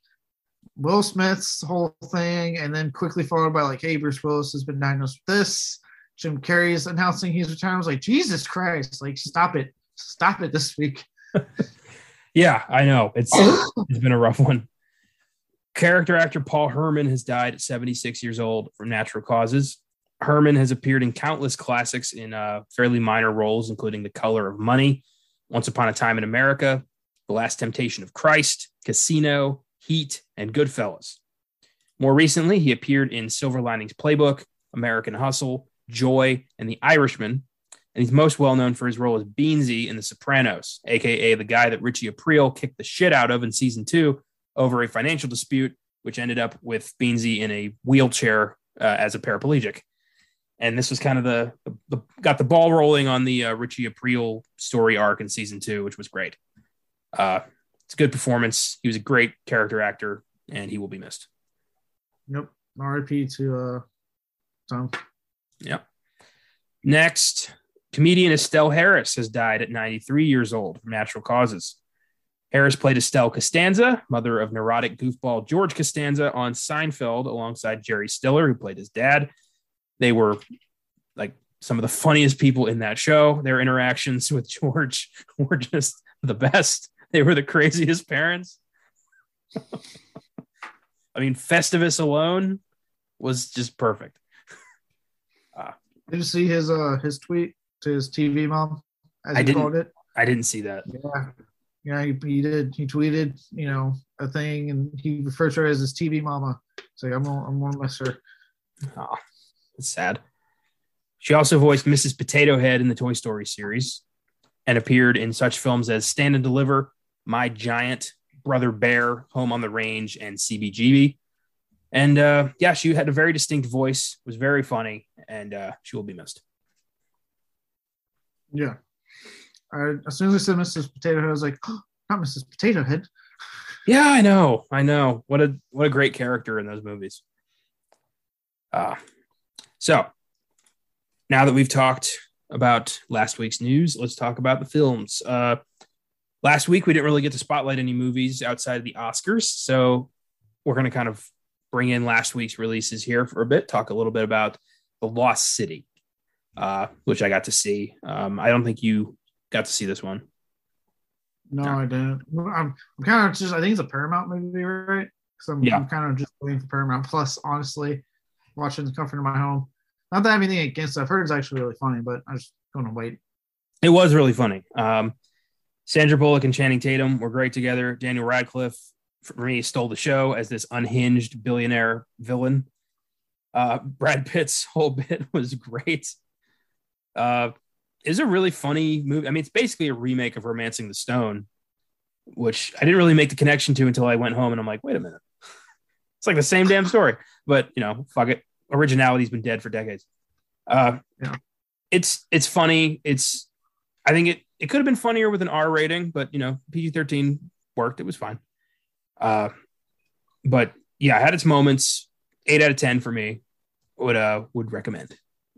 Will Smith's whole thing, and then quickly followed by like, hey, Bruce Willis has been diagnosed with this. Jim Carrey is announcing he's retiring. I was like, Jesus Christ, like stop it. Stop it this week. Yeah, I know. It's it's been a rough one. Character actor Paul Herman has died at 76 years old from natural causes. Herman has appeared in countless classics in uh, fairly minor roles, including The Color of Money, Once Upon a Time in America, The Last Temptation of Christ, Casino, Heat, and Goodfellas. More recently, he appeared in Silver Linings Playbook, American Hustle, Joy, and The Irishman. And he's most well known for his role as Beansy in The Sopranos, aka the guy that Richie Aprile kicked the shit out of in season two over a financial dispute, which ended up with Beansy in a wheelchair uh, as a paraplegic. And this was kind of the, the, the got the ball rolling on the uh, Richie Aprile story arc in season two, which was great. Uh, it's a good performance. He was a great character actor, and he will be missed. Yep. RIP to uh Tom. Yep. Next, comedian Estelle Harris has died at 93 years old from natural causes. Harris played Estelle Costanza, mother of neurotic goofball George Costanza, on Seinfeld alongside Jerry Stiller, who played his dad. They were like some of the funniest people in that show. Their interactions with George were just the best. They were the craziest parents. I mean, Festivus alone was just perfect. Did you see his uh his tweet to his TV mom as I didn't. called it? I didn't see that. Yeah. Yeah, he, he did. He tweeted, you know, a thing, and he referred to her as his TV mama. So I'm gonna, I'm gonna miss her. Oh, it's sad. She also voiced Mrs. Potato Head in the Toy Story series and appeared in such films as Stand and Deliver, My Giant, Brother Bear, Home on the Range, and CBGB. And uh, yeah, she had a very distinct voice, was very funny, and uh, she will be missed. Yeah. I, as soon as I said Mrs. Potato Head, I was like, oh, not Mrs. Potato Head. Yeah, I know, I know. What a what a great character in those movies. Uh, so now that we've talked about last week's news, let's talk about the films. Uh, last week we didn't really get to spotlight any movies outside of the Oscars, so we're going to kind of bring in last week's releases here for a bit, talk a little bit about The Lost City, uh, which I got to see. Um, I don't think you got to see this one. No, No. I didn't. I'm, I'm kind of just, I think it's a Paramount movie, right? So I'm, Yeah. I'm kind of just waiting for Paramount Plus, honestly, watching the comfort of my home. Not that I have anything against it. I've heard it's actually really funny, but I just going to wait. It was really funny. Um, Sandra Bullock and Channing Tatum were great together. Daniel Radcliffe, for me, stole the show as this unhinged billionaire villain. Uh, Brad Pitt's whole bit was great. Uh, is a really funny movie. I mean, it's basically a remake of Romancing the Stone, which I didn't really make the connection to until I went home and I'm like, wait a minute. It's like the same damn story. But, you know, fuck it. Originality's been dead for decades. Uh, Yeah. it's it's funny. It's I think it it could have been funnier with an R rating, but you know PG thirteen worked. It was fine. Uh, but yeah, had its moments. Eight out of ten for me. Would uh would recommend.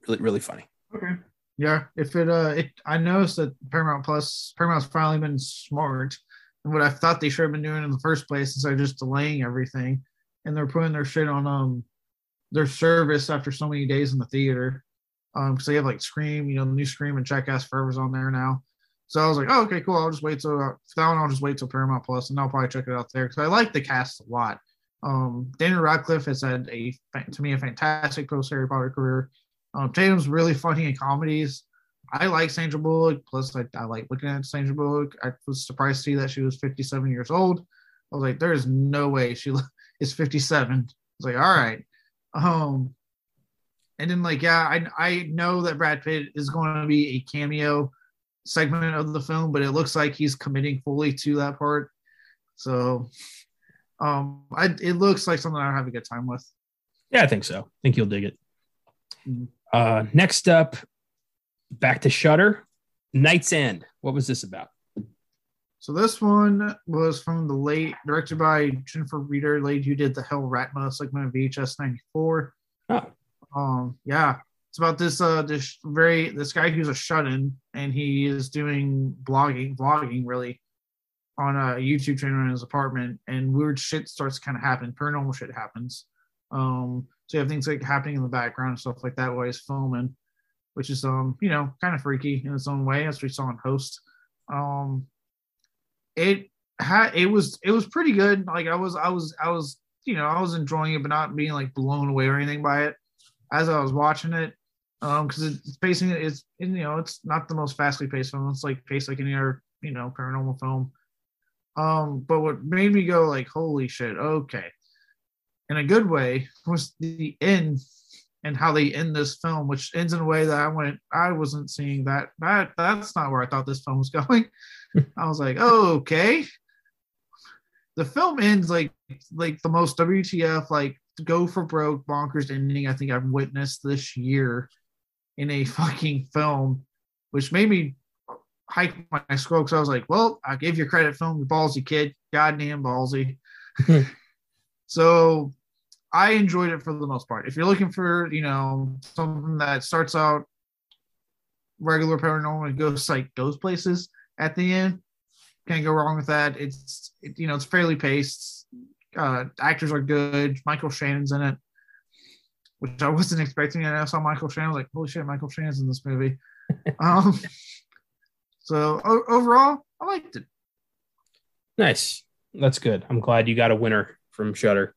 Really really funny. Okay. Yeah, if it uh it I noticed that Paramount Plus Paramount's finally been smart and what I thought they should have been doing in the first place instead of just delaying everything. And they're putting their shit on um their service after so many days in the theater. Um, because they have like Scream, you know, the new Scream and Jackass Forever's on there now. So I was like, oh, okay, cool. I'll just wait till uh, that one. I'll just wait till Paramount Plus, and I'll probably check it out there because I like the cast a lot. Um, Daniel Radcliffe has had a to me a fantastic post Harry Potter career. Um, Tatum's really funny in comedies. I like Sandra Bullock. Plus, I, I like looking at Sandra Bullock. I was surprised to see that she was 57 years old. I was like, there is no way she is 57. I was like, all right. Um, and then like, yeah, I I know that Brad Pitt is going to be a cameo segment of the film, but it looks like he's committing fully to that part. So, um, I it looks like something I'll have a good time with. Yeah, I think so. I think you'll dig it. Mhm. Uh, next up, back to Shudder. Night's End. What was this about? So this one was from the late, directed by Jennifer Reeder, lady who did the Hell Ratma segment of VHS '94. Oh, Um, yeah, it's about this uh this very this guy who's a shut-in and he is doing blogging, vlogging really on a YouTube channel in his apartment, and weird shit starts kind of happening. Paranormal shit happens. Um, so you have things like happening in the background and stuff like that while he's filming, which is um you know kind of freaky in its own way, as we saw in Host. Um, it had it was it was pretty good. Like I was I was I was you know I was enjoying it, but not being like blown away or anything by it as I was watching it. Um, because it's pacing it's you know it's not the most fastly paced film. It's like paced like any other you know paranormal film. Um, but what made me go like holy shit, okay, in a good way was the end and how they end this film, which ends in a way that I went I wasn't seeing that that that's not where I thought this film was going. I was like, okay. The film ends like like the most WTF like go for broke bonkers ending I think I've witnessed this year in a fucking film, which made me hike my scroll because I was like, well, I gave you credit, film, you ballsy kid, goddamn ballsy. Hmm. so I enjoyed it for the most part. If you're looking for, you know, something that starts out regular paranormal and goes like goes places at the end, can't go wrong with that. It's it, you know it's fairly paced. Uh, actors are good. Michael Shannon's in it, which I wasn't expecting. And I saw Michael Shannon, I was like, holy shit, Michael Shannon's in this movie. um, so o- overall, I liked it. nice. That's good. I'm glad you got a winner from Shudder.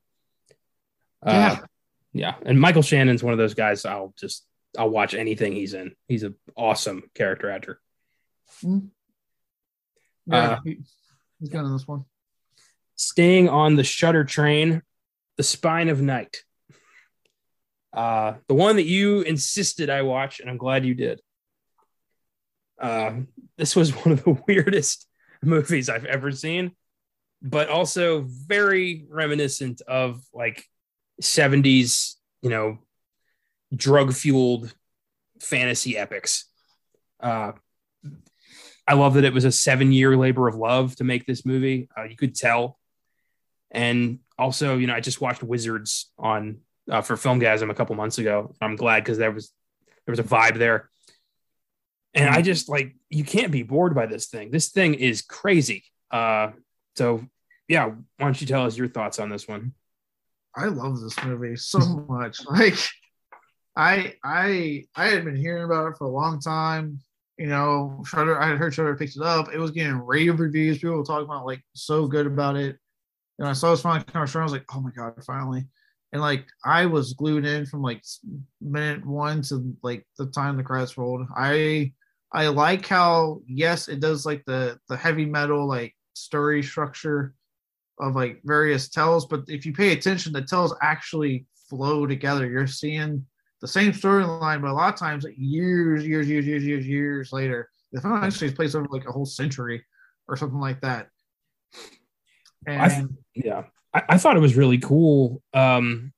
Uh, Yeah. yeah. And Michael Shannon's one of those guys. I'll just I'll watch anything he's in. He's an awesome character actor. Mm. Yeah, Uh, he- he's good in this one. Staying on the Shudder train, The Spine of Night. Uh, the one that you insisted I watch, and I'm glad you did. Uh, this was one of the weirdest movies I've ever seen, but also very reminiscent of like 70s, you know, drug fueled fantasy epics. Uh, I love that it was a seven year labor of love to make this movie. Uh, you could tell. And also, you know, I just watched Wizards on uh, for Filmgazm a couple months ago. I'm glad because there was there was a vibe there. And I just like you can't be bored by this thing. This thing is crazy. Uh, so yeah, why don't you tell us your thoughts on this one? I love this movie so much. Like I I I had been hearing about it for a long time. You know, Shudder, I had heard Shudder picked it up. It was getting rave reviews. People were talking about like so good about it. And I saw this finally kind of I was like, oh my god, finally. And like I was glued in from like minute one to like the time the credits rolled. I I like how yes, it does like the the heavy metal like story structure of like various tells, but if you pay attention, the tells actually flow together. You're seeing the same storyline, but a lot of times like years, years, years, years, years, years later. The film actually place over like a whole century or something like that. I th- yeah I, I thought it was really cool um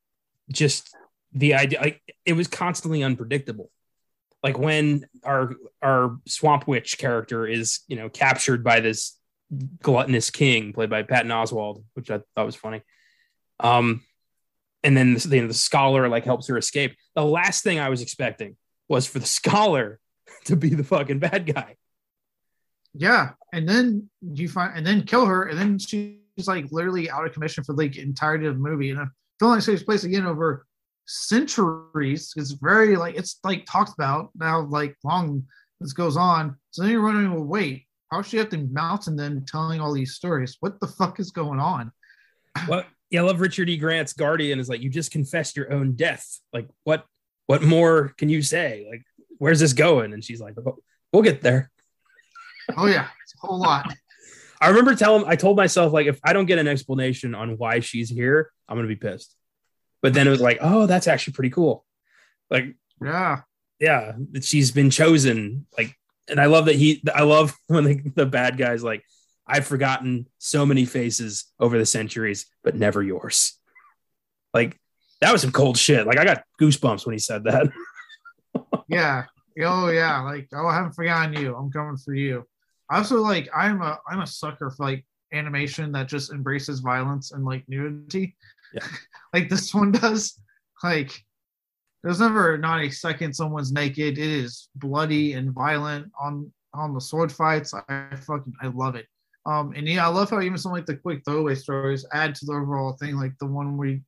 just the idea like it was constantly unpredictable like when our our swamp witch character is you know captured by this gluttonous king played by Patton Oswalt, which I thought was funny. Um, and then the, you know, the scholar like helps her escape. The last thing I was expecting was for the scholar to be the fucking bad guy. Yeah, and then you find and then kill her, and then she's like literally out of commission for like entirety of the movie. And I feel like takes place again over centuries. It's very like it's like talked about now, like long this goes on. So then you're wondering, well, wait, how she at the mountain then telling all these stories? What the fuck is going on? What? Yeah, I love Richard E. Grant's Guardian is like you just confessed your own death. Like what? What more can you say? Like where's this going? And she's like, we'll get there. Oh yeah, it's a whole lot. I remember telling I told myself like if I don't get an explanation on why she's here, I'm gonna be pissed. But then it was like, oh, that's actually pretty cool. Like, yeah, yeah, that she's been chosen. Like, and I love that he. I love when the, the bad guys like, I've forgotten so many faces over the centuries, but never yours. Like, that was some cold shit. Like, I got goosebumps when he said that. yeah. Oh yeah. Like, oh, I haven't forgotten you. I'm coming for you. Also, like, I'm a I'm a sucker for like animation that just embraces violence and like nudity. Yeah. like this one does. Like, there's never not a second someone's naked. It is bloody and violent on on the sword fights. I fucking I love it. Um, and yeah, I love how even some like the quick throwaway stories add to the overall thing. Like the one where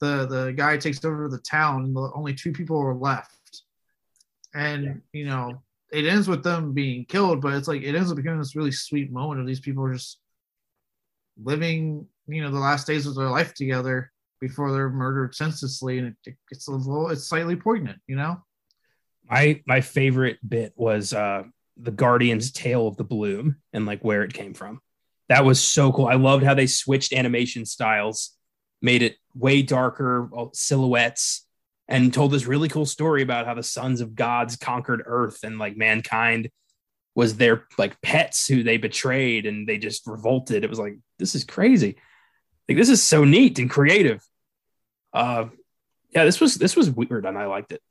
the the guy takes over the town and the only two people are left, and yeah. you know it ends with them being killed, but it's like it ends up becoming this really sweet moment of these people are just living, you know, the last days of their life together before they're murdered senselessly, and it, it's a little, it's slightly poignant, you know. My my favorite bit was uh the Guardian's Tale of the Bloom and like where it came from. That was so cool. I loved how they switched animation styles, made it way darker silhouettes, and told this really cool story about how the sons of gods conquered Earth and like mankind was their like pets who they betrayed and they just revolted. It was like this is crazy. Like this is so neat and creative. Uh, yeah, this was this was weird and I liked it.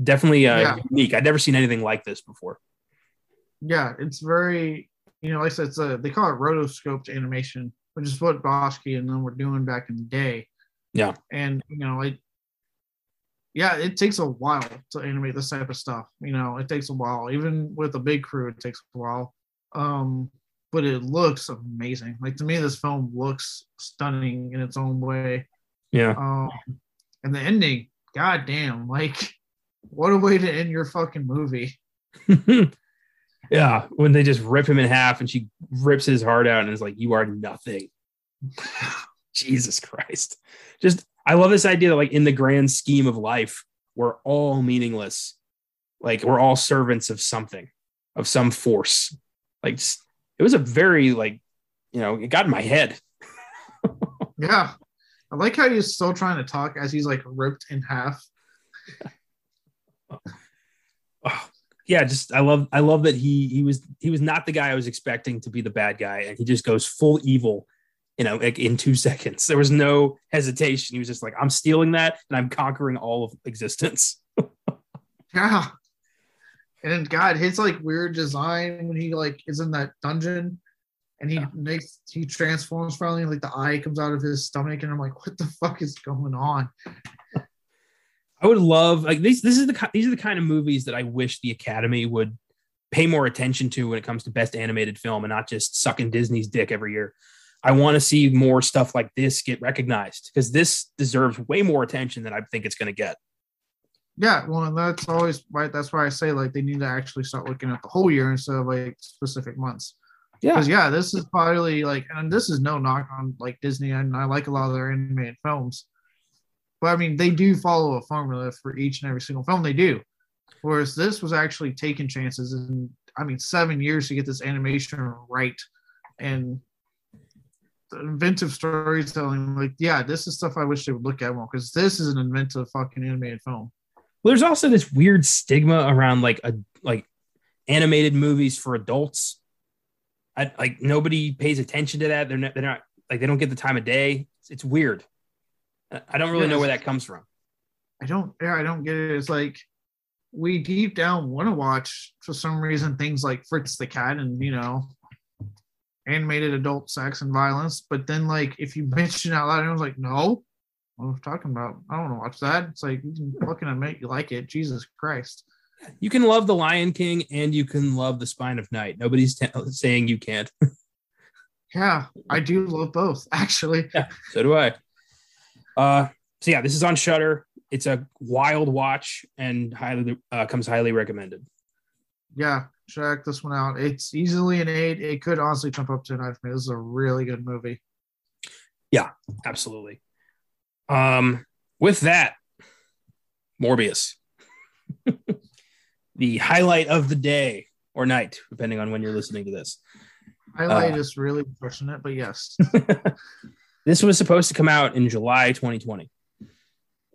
Definitely uh, yeah. unique. I'd never seen anything like this before. Yeah, it's very you know, like I said, it's a, they call it rotoscoped animation, which is what Bakshi and them were doing back in the day. Yeah, and you know, it yeah, it takes a while to animate this type of stuff. You know, it takes a while. Even with a big crew, it takes a while. Um, but it looks amazing. Like to me, this film looks stunning in its own way. Yeah. Um, and the ending, goddamn, like what a way to end your fucking movie. yeah, when they just rip him in half and she rips his heart out and is like, "You are nothing." Jesus Christ! Just I love this idea that like in the grand scheme of life, we're all meaningless. Like we're all servants of something, of some force. Like it was a very like, you know, it got in my head. yeah. I like how he's still trying to talk as he's like ripped in half. oh, yeah, just I love I love that he he was he was not the guy I was expecting to be the bad guy, and he just goes full evil you know, like in two seconds. There was no hesitation. He was just like, I'm stealing that and I'm conquering all of existence. yeah. And God, his like weird design when he like is in that dungeon and he yeah. makes he transforms finally, like the eye comes out of his stomach, and I'm like, what the fuck is going on? I would love like these. This is the these are the kind of movies that I wish the Academy would pay more attention to when it comes to best animated film and not just sucking Disney's dick every year. I want to see more stuff like this get recognized because this deserves way more attention than I think it's going to get. Yeah, well, that's always right. That's why I say like they need to actually start looking at the whole year instead of like specific months. Yeah, because yeah, this is probably like, and this is no knock on like Disney, and I like a lot of their animated films, but I mean they do follow a formula for each and every single film they do. Whereas this was actually taking chances, and I mean seven years to get this animation right, and inventive storytelling. Like, yeah, this is stuff I wish they would look at more because this is an inventive fucking animated film. Well, there's also this weird stigma around like a like animated movies for adults. I, like nobody pays attention to that. They're not. They're not like they don't get the time of day. It's, it's weird. I don't really know where that comes from. I don't. Yeah, I don't get it. It's like we deep down want to watch for some reason things like Fritz the Cat and you know animated adult sex and violence. But then like if you mention out loud, was like, no, I talking about? I don't want to watch that. It's like you can fucking admit you like it. Jesus Christ. You can love the Lion King and you can love the Spine of Night. Nobody's t- saying you can't. yeah, I do love both actually. Yeah, so do I. Uh, so yeah, this is on Shudder. It's a wild watch and highly uh, comes highly recommended. Yeah, check this one out. It's easily an eight. It could honestly jump up to a nine for me. This is a really good movie. Yeah, absolutely. Um, with that, Morbius, the highlight of the day or night, depending on when you're listening to this. Highlight uh, is really it, but yes. this was supposed to come out in July 2020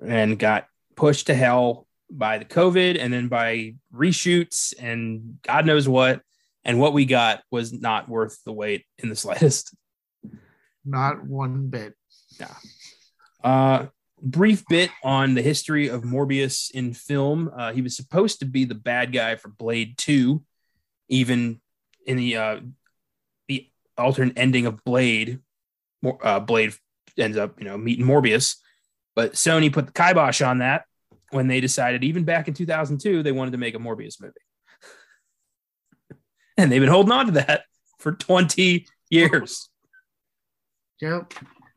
and got pushed to hell by the COVID and then by reshoots and God knows what. And what we got was not worth the wait in the slightest. Not one bit. Yeah. Uh, brief bit on the history of Morbius in film. Uh, he was supposed to be the bad guy for Blade 2, even in the uh, the alternate ending of Blade. Uh, Blade ends up, you know, meeting Morbius, but Sony put the kibosh on that when they decided, even back in 2002, they wanted to make a Morbius movie. and they've been holding on to that for 20 years. Yep.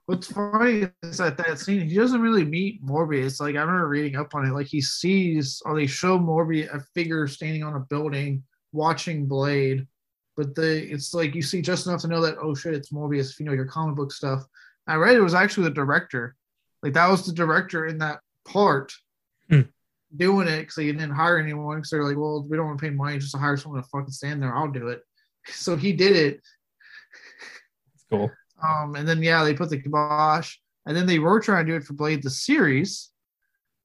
What's funny is that that scene, he doesn't really meet Morbius. Like, I remember reading up on it. Like, he sees, or they show Morbius, a figure standing on a building watching Blade. But the it's like you see just enough to know that, oh shit, it's Morbius, if you know your comic book stuff. I read it was actually the director. Like, that was the director in that part. Doing it because they didn't hire anyone because they're like, well, we don't want to pay money just to hire someone to fucking stand there. I'll do it. So he did it. Cool. Um, and then yeah, they put the kibosh, and then they were trying to do it for Blade the series.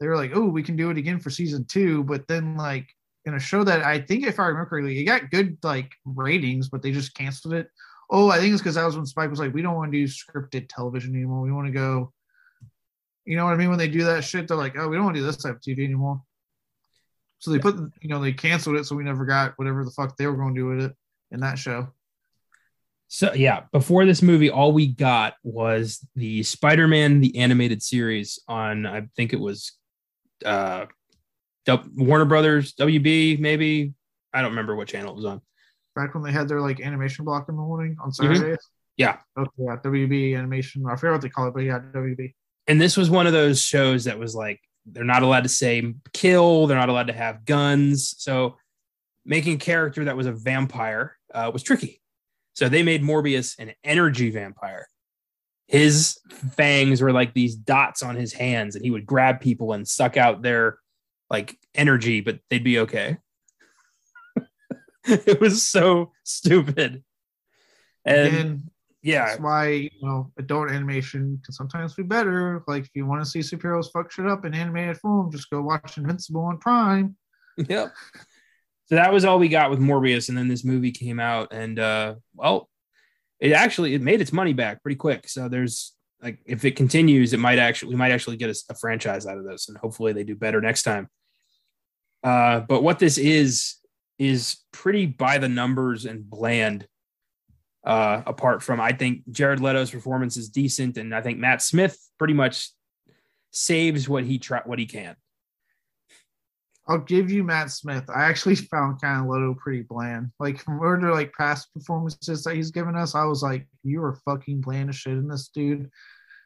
They were like, oh, we can do it again for season two, but then like in a show that I think if I remember correctly, it got good like ratings, but they just canceled it. Oh, I think it's because that was when Spike was like, we don't want to do scripted television anymore. We want to go you know what I mean? When they do that shit, they're like, oh, we don't want to do this type of TV anymore. So they put, you know, they canceled it, so we never got whatever the fuck they were going to do with it in that show. So yeah, before this movie, all we got was the Spider-Man the animated series on, I think it was uh Warner Brothers, WB, maybe. I don't remember what channel it was on. Back when they had their like animation block in the morning on mm-hmm. Saturdays. Mm-hmm. Yeah. Okay, yeah, WB animation. I forget what they call it, but yeah, WB and this was one of those shows that was like they're not allowed to say kill they're not allowed to have guns. So making a character that was a vampire uh, was tricky. So they made morbius an energy vampire. His fangs were like these dots on his hands and he would grab people and suck out their like energy but they'd be okay. It was so stupid. And, yeah. That's why, you know, adult animation can sometimes be better. Like if you want to see superheroes fuck shit up in animated form, just go watch Invincible on Prime. Yep. So that was all we got with Morbius, and then this movie came out, and uh, well, it actually it made its money back pretty quick. So there's like if it continues, it might actually we might actually get a, a franchise out of this, and hopefully they do better next time. Uh, but what this is is pretty by the numbers and bland uh, apart from I think Jared Leto's performance is decent, and I think Matt Smith pretty much saves what he try what he can. I'll give you Matt Smith. I actually found kind of Leto pretty bland. Like compared to like past performances that he's given us, I was like, you are fucking bland as shit in this dude.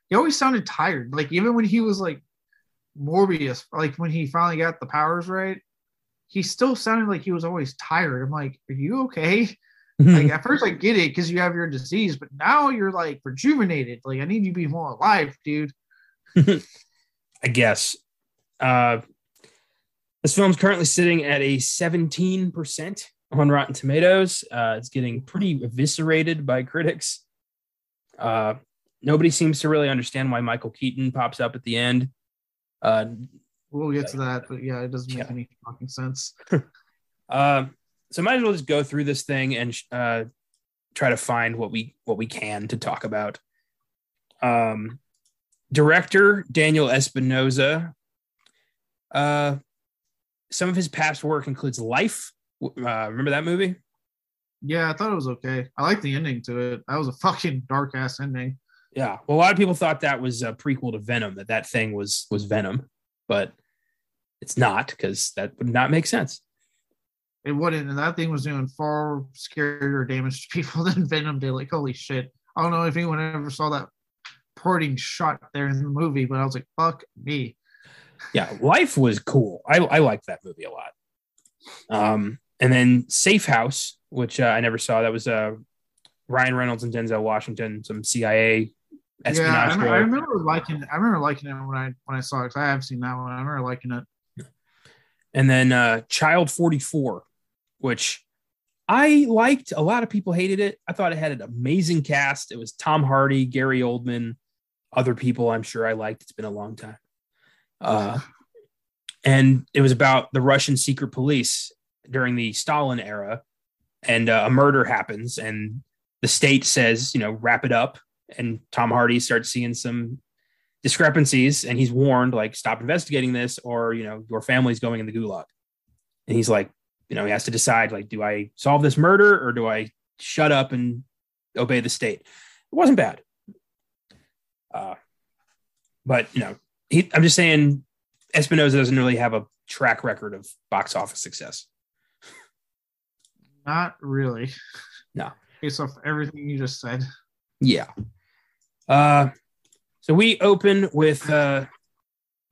He always sounded tired. Like even when he was like Morbius, like when he finally got the powers right, he still sounded like he was always tired. I'm like, are you okay? Like at first I get it because you have your disease, but now you're like rejuvenated. Like I need you to be more alive, dude. I guess. Uh, this film's currently sitting at a 17% on Rotten Tomatoes. Uh, it's getting pretty eviscerated by critics. Uh, nobody seems to really understand why Michael Keaton pops up at the end. Uh, we'll get to that, but yeah, it doesn't make yeah. any fucking sense. uh, so might as well just go through this thing and uh, try to find what we what we can to talk about. Um, director Daniel Espinosa. Uh, some of his past work includes Life. Uh, remember that movie? Yeah, I thought it was okay. I like the ending to it. That was a fucking dark ass ending. Yeah. Well, a lot of people thought that was a prequel to Venom. That that thing was was Venom, but it's not because that would not make sense. It wouldn't, and that thing was doing far scarier damage to people than Venom did. Like, holy shit! I don't know if anyone ever saw that parting shot there in the movie, but I was like, fuck me. Yeah, Life was cool. I I liked that movie a lot. Um, and then Safe House, which uh, I never saw. That was uh, Ryan Reynolds and Denzel Washington, some CIA espionage. Yeah, I, remember, I remember liking. I remember liking it when I when I saw it. I have seen that one. I remember liking it. And then uh, Child Forty Four, which I liked. A lot of people hated it. I thought it had an amazing cast. It was Tom Hardy, Gary Oldman, other people. I'm sure I liked. It's been a long time. Uh, and it was about the Russian secret police during the Stalin era, and uh, a murder happens, and the state says, you know, wrap it up, and Tom Hardy starts seeing some discrepancies, and he's warned, like, stop investigating this, or you know, your family's going in the gulag. And he's like, you know, he has to decide, like, do I solve this murder or do I shut up and obey the state? It wasn't bad. Uh, but you know, he, I'm just saying, Espinosa doesn't really have a track record of box office success. Not really. No. Based off everything you just said. Yeah. Uh, so we open with. Uh,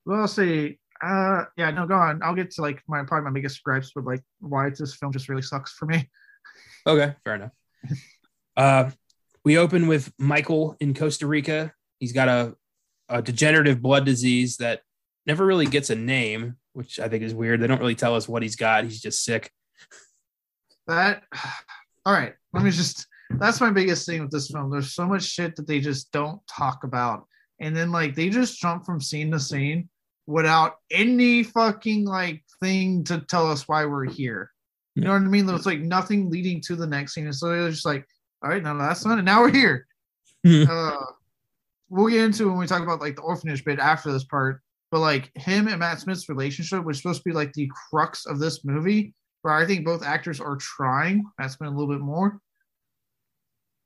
well, I'll say, uh, yeah, no, go on. I'll get to like my probably my biggest gripes with like why this film just really sucks for me. Okay, fair enough. uh, we open with Michael in Costa Rica. He's got a, a degenerative blood disease that never really gets a name, which I think is weird. They don't really tell us what he's got. He's just sick. That, all right. Let me just that's my biggest thing with this film. There's so much shit that they just don't talk about. And then like they just jump from scene to scene without any fucking like thing to tell us why we're here. You know what I mean? There's like nothing leading to the next scene. And so it's just like, all right, now that's done. And now we're here. uh, we'll get into when we talk about like the orphanage bit after this part. But like him and Matt Smith's relationship was supposed to be like the crux of this movie, where I think both actors are trying. Matt Smith a little bit more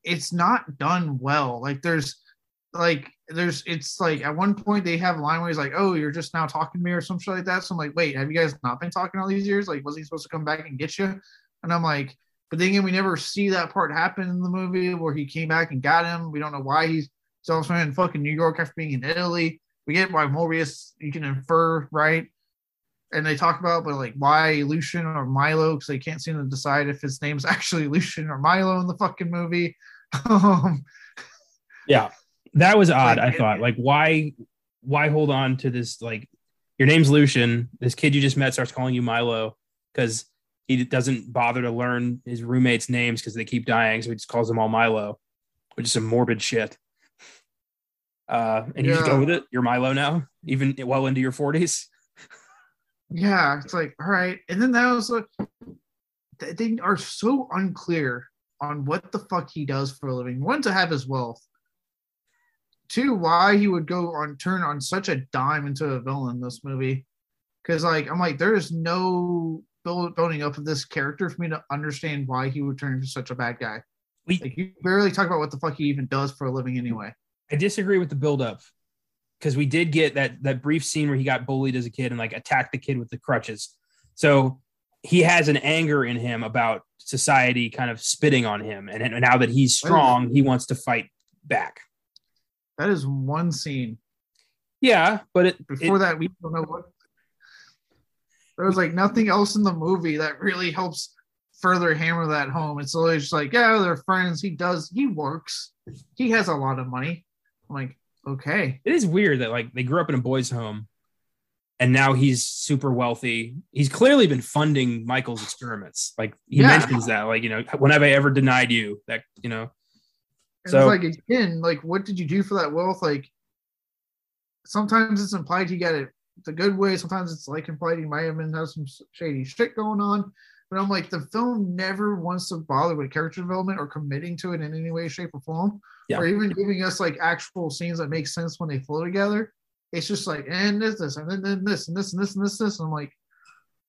it's not done well. Like there's like there's it's like at one point they have a line where he's like, Oh, you're just now talking to me or some shit like that. So I'm like, wait, have you guys not been talking all these years? Like, was he supposed to come back and get you? And I'm like, but then again, we never see that part happen in the movie where he came back and got him. We don't know why he's so also in fucking New York after being in Italy. We get why Morbius, you can infer, right? and they talk about but like why Lucien or Milo because they can't seem to decide if his name's actually Lucien or Milo in the fucking movie. um, yeah, that was odd. Like, I thought like why why hold on to this like your name's Lucien. This kid you just met starts calling you Milo because he doesn't bother to learn his roommates' names because they keep dying, so he just calls them all Milo, which is some morbid shit. Uh, and you yeah. just go with it. You're Milo now, even well into your forties yeah, it's like, all right. And then that was like, they are so unclear on what the fuck he does for a living. One, to have his wealth. Two, why he would go on turn on such a dime into a villain in this movie. Because, like, I'm like, there is no build, building up of this character for me to understand why he would turn into such a bad guy. We, like, you barely talk about what the fuck he even does for a living anyway. I disagree with the build up because we did get that that brief scene where he got bullied as a kid and like attacked the kid with the crutches. So he has an anger in him about society kind of spitting on him, and, and now that he's strong, he wants to fight back. That is one scene. Yeah, but it, before it, that, we don't know what. There was like nothing else in the movie that really helps further hammer that home. It's always just like, yeah, they're friends. He does, he works, he has a lot of money. I'm like, Okay. It is weird that like they grew up in a boys' home and now he's super wealthy. He's clearly been funding Michael's experiments. Like he yeah. mentions that, like, you know, when have I ever denied you that, you know? And so like again, like what did you do for that wealth? Like sometimes it's implied he got it the good way, sometimes it's like implied he might have been have some shady shit going on. But I'm like, the film never wants to bother with character development or committing to it in any way, shape, or form, yeah. or even giving us like actual scenes that make sense when they flow together. It's just like, and this, this, and then this, and this, and this, and this, this. And I'm like,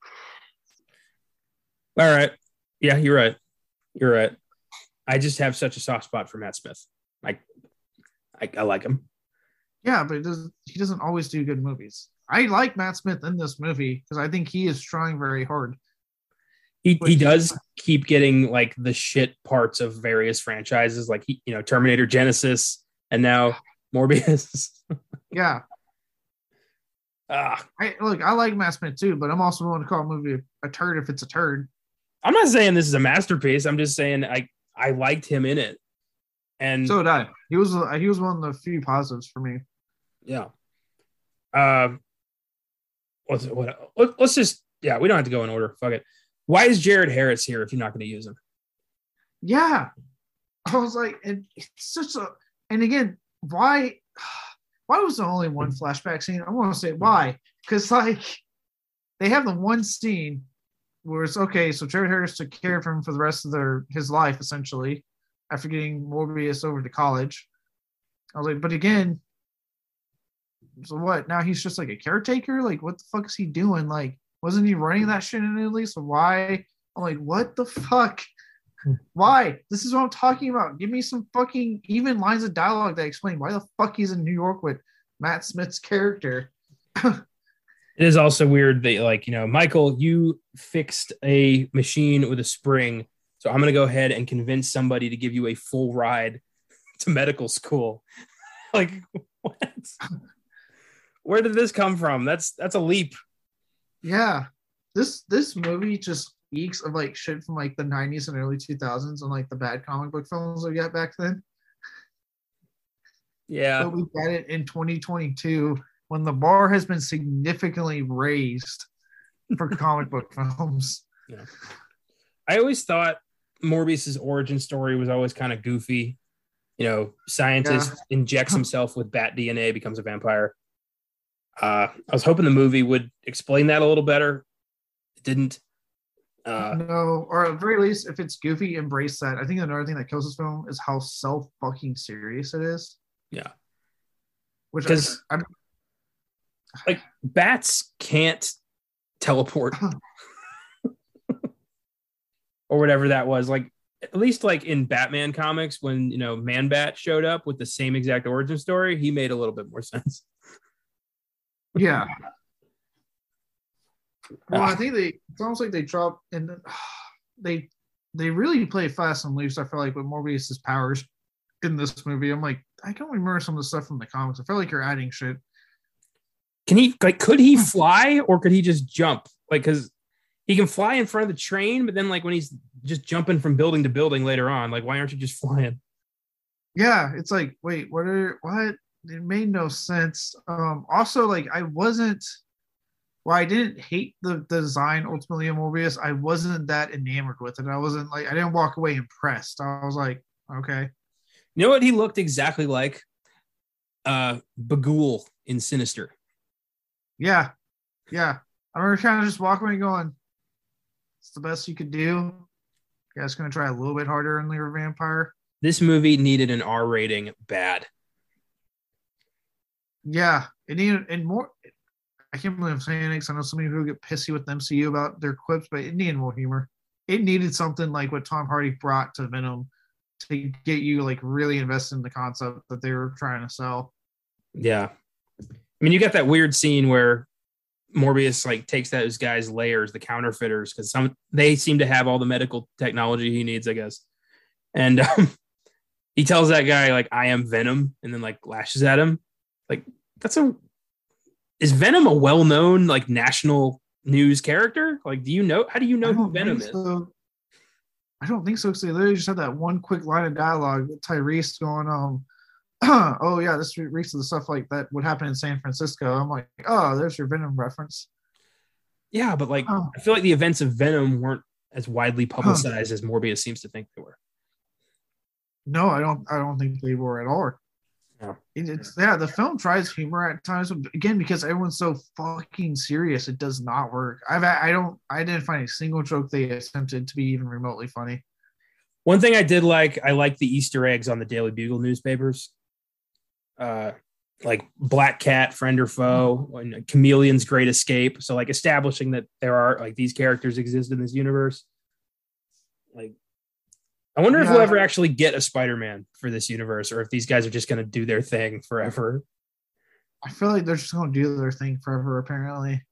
All right. Yeah, you're right. You're right. I just have such a soft spot for Matt Smith. I, I, I like him. Yeah, but does, he doesn't always do good movies. I like Matt Smith in this movie because I think he is trying very hard. He he does keep getting like the shit parts of various franchises, like he, you know Terminator Genisys, and now Morbius. yeah. Ah, I look. I like Matt Smith too, but I'm also willing to call a movie a turd if it's a turd. I'm not saying this is a masterpiece. I'm just saying I I liked him in it, and so did I. He was he was one of the few positives for me. Yeah. Um. What's what? Let's just yeah. We don't have to go in order. Fuck it. Why is Jared Harris here if you're not going to use him? Yeah, I was like, and it's such a. And again, why? Why was there only one flashback scene? I want to say why, because like they have the one scene where it's okay. So Jared Harris took care of him for the rest of their his life essentially after getting Morbius over to college. I was like, but again, so what? Now he's just like a caretaker. Like, what the fuck is he doing? Like, wasn't he running that shit in Italy? So why? I'm like, what the fuck? Why? This is what I'm talking about. Give me some fucking even lines of dialogue that explain why the fuck he's in New York with Matt Smith's character. it is also weird that, like, you know, Michael, you fixed a machine with a spring. So I'm going to go ahead and convince somebody to give you a full ride to medical school. like, what? Where did this come from? That's that's a leap. Yeah. This this movie just speaks of like shit from like the 90s and early 2000s and like the bad comic book films we got back then. Yeah. But we got it in 2022 when the bar has been significantly raised for comic book films. Yeah. I always thought Morbius's origin story was always kind of goofy. You know, scientist yeah. injects himself with bat DNA, becomes a vampire. Uh, I was hoping the movie would explain that a little better. It didn't. Uh, no, or at very least, if it's goofy, embrace that. I think another thing that kills this film is how self fucking serious it is. Yeah. Which because I'm like bats can't teleport or whatever that was. Like at least like in Batman comics, when you know Man Bat showed up with the same exact origin story, he made a little bit more sense. Yeah. Well, I think they it's almost like they drop and they they really play fast and loose. I feel like with Morbius's powers in this movie. I'm like, I don't remember some of the stuff from the comics. I feel like you're adding shit. Can he like could he fly or could he just jump? Like because he can fly in front of the train, but then like when he's just jumping from building to building later on, like why aren't you just flying? Yeah, it's like, wait, what are what? It made no sense. Um also like I wasn't well, I didn't hate the, the design ultimately of Morbius. I wasn't that enamored with it. I wasn't like I didn't walk away impressed. I was like, okay. You know what he looked exactly like? Uh Bughuul in Sinister. Yeah. Yeah. I remember kind of just walking away going, it's the best you could do. You guys gonna try a little bit harder in your vampire. This movie needed an R rating bad. Yeah, it needed and more I can't believe I'm saying it because I know some people get pissy with MCU about their quips, but it needed more humor. It needed something like what Tom Hardy brought to Venom to get you like really invested in the concept that they were trying to sell. Yeah. I mean, you got that weird scene where Morbius like takes those guys' layers, the counterfeiters, because some they seem to have all the medical technology he needs, I guess. And um, he tells that guy like, "I am Venom," and then like lashes at him. Like that's a is Venom a well-known like national news character? Like, do you know? How do you know who Venom is? I don't think so. Because they literally just had that one quick line of dialogue with Tyrese going, um, oh yeah, this reeks of the stuff like that would happen in San Francisco. I'm like, oh, there's your Venom reference. Yeah, but like, oh. I feel like the events of Venom weren't as widely publicized as Morbius seems to think they were. No, I don't. I don't think they were at all. Yeah. It's yeah, the film tries humor at times, again because everyone's so fucking serious, it does not work. I've I don't I didn't find a single joke they attempted to be even remotely funny. One thing I did like, I like the Easter eggs on the Daily Bugle newspapers. Uh like Black Cat, friend or foe, and Chameleon's great escape. So like establishing that there are like these characters exist in this universe. Like, I wonder if we'll ever actually get a Spider-Man for this universe, or if these guys are just going to do their thing forever. I feel like they're just gonna do their thing forever. Apparently,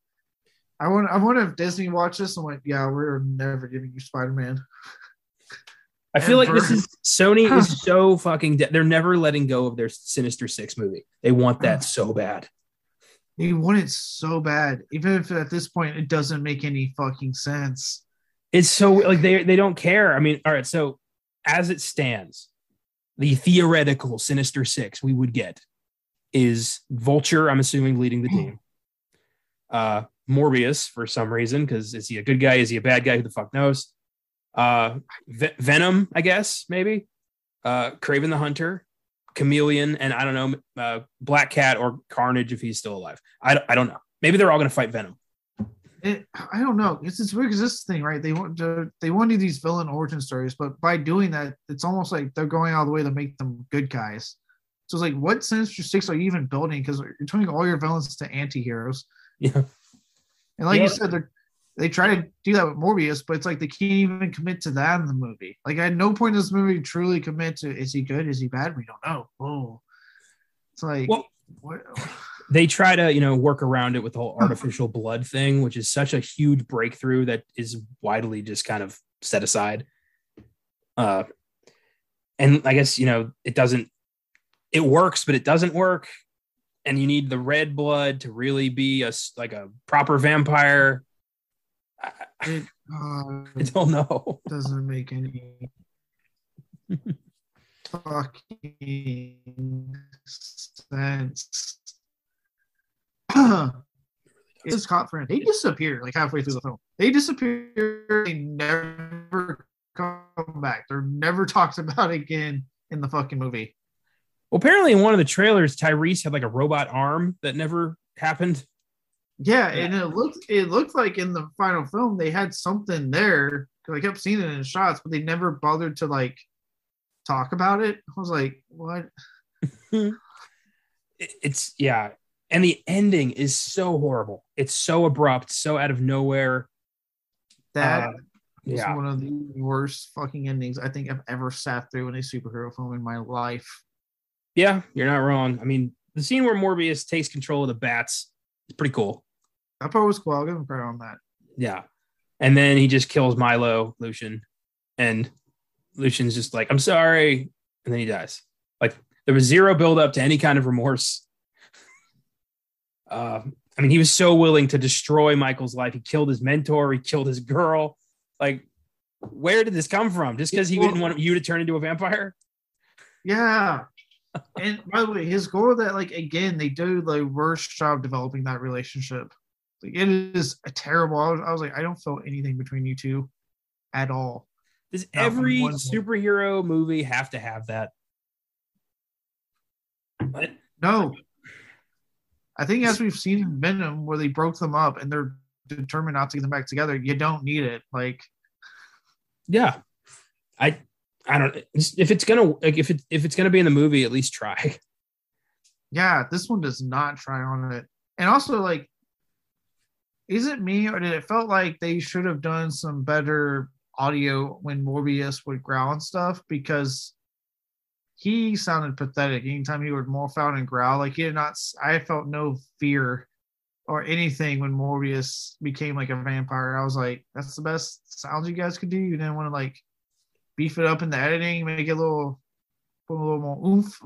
I want. I wonder if Disney watched this and went, "Yeah, we're never giving you Spider Man." I feel like this is Sony is so fucking. De- they're never letting go of their Sinister Six movie. They want that so bad. They want it so bad, even if at this point it doesn't make any fucking sense. It's so like they they don't care. I mean, all right. So as it stands, the theoretical Sinister Six we would get is Vulture. I'm assuming leading the team. Uh, Morbius for some reason because is he a good guy? Is he a bad guy? Who the fuck knows? Uh, Ve- Venom, I guess maybe. Uh, Kraven the Hunter, Chameleon, and I don't know, uh, Black Cat or Carnage if he's still alive. I don't, I don't know. Maybe they're all going to fight Venom. It, I don't know. It's it's weird because this thing, right? They want to they want to do these villain origin stories, but by doing that, it's almost like they're going all the way to make them good guys. So it's like, what Sinister Six are you even building? Because you're turning all your villains to anti-heroes. Yeah. And like Yeah. you said, they they try to do that with Morbius, but it's like they can't even commit to that in the movie. Like at no point does this movie truly commit to is he good, is he bad? We don't know. Oh, it's like Well, what? they try to you know work around it with the whole artificial blood thing which is such a huge breakthrough that is widely just kind of set aside uh and i guess you know it doesn't it works but it doesn't work and you need the red blood to really be a like a proper vampire It, uh, I don't know doesn't make any fucking sense. it's caught for they disappear like halfway through the film. They disappear. They never come back. They're never talked about again in the fucking movie. well apparently in one of the trailers tyrese had like a robot arm that never happened Yeah, and it looked it looked like in the final film they had something there because I kept seeing it in shots, but they never bothered to like talk about it. I was like, what? it's yeah and the ending is so horrible it's so abrupt so out of nowhere That Uh, is yeah one of the worst fucking endings I think I've ever sat through in a superhero film in my life. yeah you're not wrong i mean the scene where morbius takes control of the bats is pretty cool That part was cool. I'll give him credit on that. yeah. And then he just kills milo lucien. And lucien's just like i'm sorry. And then he dies. Like there was zero build up to any kind of remorse. Uh, i mean he was so willing to destroy michael's life. He killed his mentor. He killed his girl. Like where did this come from? Just because he didn't want you to turn into a vampire? Yeah. and by the way, his goal that like again they do the worst job developing that relationship. Like it is a terrible. I was, I was like, I don't feel anything between you two at all. Does Not every one- superhero movie have to have that? What? No. I think as we've seen in Venom, where they broke them up and they're determined not to get them back together, you don't need it. Like, Yeah, I I don't. If it's gonna like if it if it's gonna be in the movie, at least try. yeah, this one does not try on it. And also, like, is it me or did it felt like they should have done some better audio when Morbius would growl and stuff? Because he sounded pathetic anytime he would morph out and growl. Like he did not. I felt no fear or anything when Morbius became like a vampire. I was like, that's the best sounds you guys could do. You didn't want to like beef it up in the editing, make it a little, put a little more oomph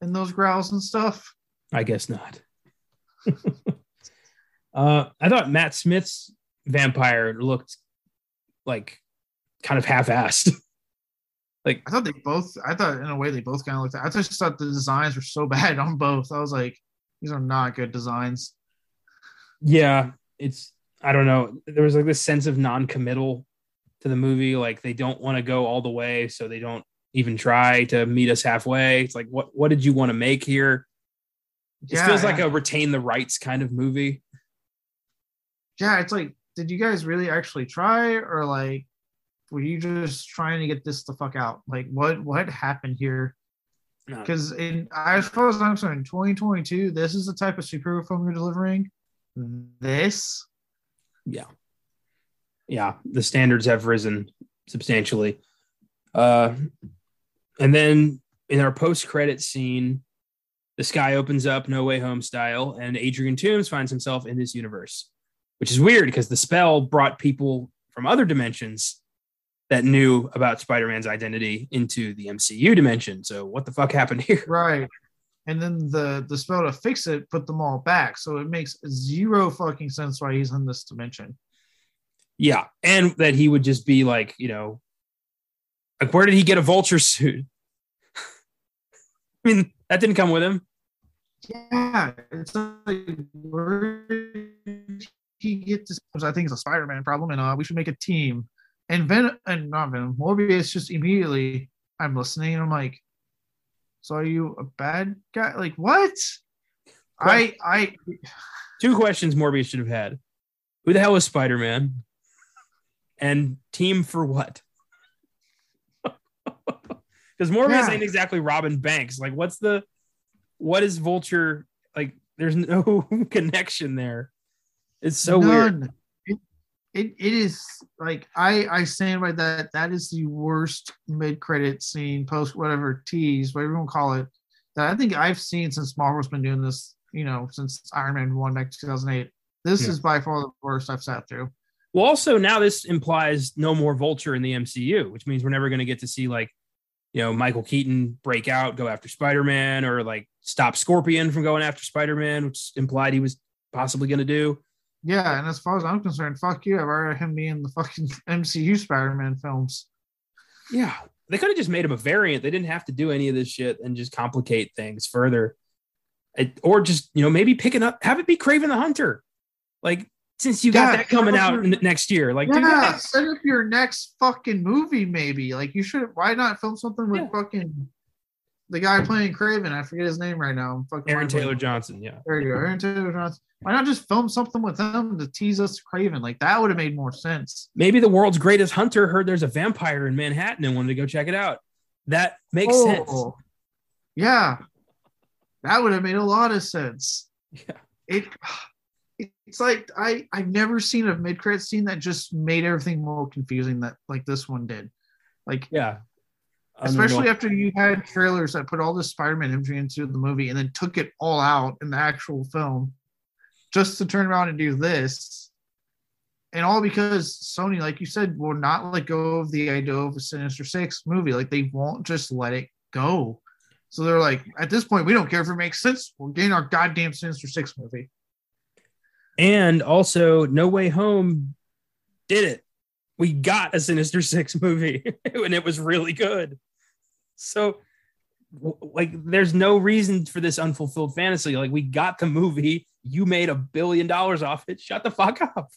in those growls and stuff. I guess not. uh, I thought Matt Smith's vampire looked like kind of half-assed. like I thought they both. I thought in a way they both kind of looked. I just thought the designs were so bad on both. I was like, these are not good designs. yeah, it's I don't know. There was like this sense of non-committal to the movie. Like they don't want to go all the way, so they don't even try to meet us halfway. It's like what what did you want to make here? It Yeah, feels like a retain the rights kind of movie. Yeah. It's like, did you guys really actually try, or like, were you just trying to get this the fuck out? Like, what what happened here? No. Because in as far as I'm concerned, 2022, this is the type of superhero film you're delivering. This, yeah, yeah, the standards have risen substantially. Uh, and then in our post credit scene, the sky opens up, No Way Home style, and Adrian Toomes finds himself in this universe, which is weird because the spell brought people from other dimensions that knew about Spider Man's identity into the MCU dimension. So, what the fuck happened here? Right. And then the the spell to fix it put them all back. So it makes zero fucking sense why he's in this dimension. Yeah. And that he would just be like, you know, like, where did he get a vulture suit? I mean, that didn't come with him. Yeah, it's like where did he get this? I think it's a Spider-Man problem, and uh, we should make a team. And Venom and not Venom, Morbius just immediately, I'm listening. I'm like, so are you a bad guy? Like what? I I Two questions Morbius should have had: Who the hell is Spider Man? And team for what? Because Morbius Yeah. ain't exactly Robin Banks. Like, what's the what is Vulture like? There's no connection there. It's so weird. It, it it is like I I stand by that. That is the worst mid credit scene, post whatever tease, whatever you want to call it. That I think I've seen since Marvel's been doing this. You know, since Iron Man one back to 2008. This Yeah. is by far the worst I've sat through. Well, also now this implies no more Vulture in the MCU, which means we're never going to get to see like, you know, Michael Keaton break out, go after Spider Man, or like stop Scorpion from going after Spider Man, which implied he was possibly going to do. Yeah, and as far as I'm concerned, fuck you. I'd rather him be in the fucking MCU Spider-Man films. Yeah, they could have just made him a variant. They didn't have to do any of this shit and just complicate things further. It, or just you know maybe picking up, have it be Kraven the Hunter, like since you got Yeah, that coming out n- next year. Like, yeah, set up your next fucking movie, maybe. Like you should. Why not film something with Yeah. fucking the guy playing Kraven? I forget his name right now. I'm fucking Aaron. Taylor Johnson. Yeah, There you go, Aaron Taylor Johnson. Why not just film something with him to tease us to Kraven? Like that would have made more sense. maybe the world's greatest hunter heard there's a vampire in Manhattan and wanted to go check it out. That makes oh, sense. Oh, Yeah, that would have made a lot of sense. Yeah. It. It's like I I've never seen a mid credit scene that just made everything more confusing that like this one did. Like Yeah. Especially after you had trailers that put all this Spider-Man imagery into the movie and then took it all out in the actual film, just to turn around and do this, and all because Sony, like you said, will not let go of the idea of a Sinister Six movie. Like they won't just let it go. So they're like, at this point, we don't care if it makes sense. We're getting our goddamn Sinister Six movie. and also No Way Home did it. We got a Sinister Six movie and it was really good. So like there's no reason for this unfulfilled fantasy. Like we got the movie, you made a billion dollars off it. Shut the fuck up.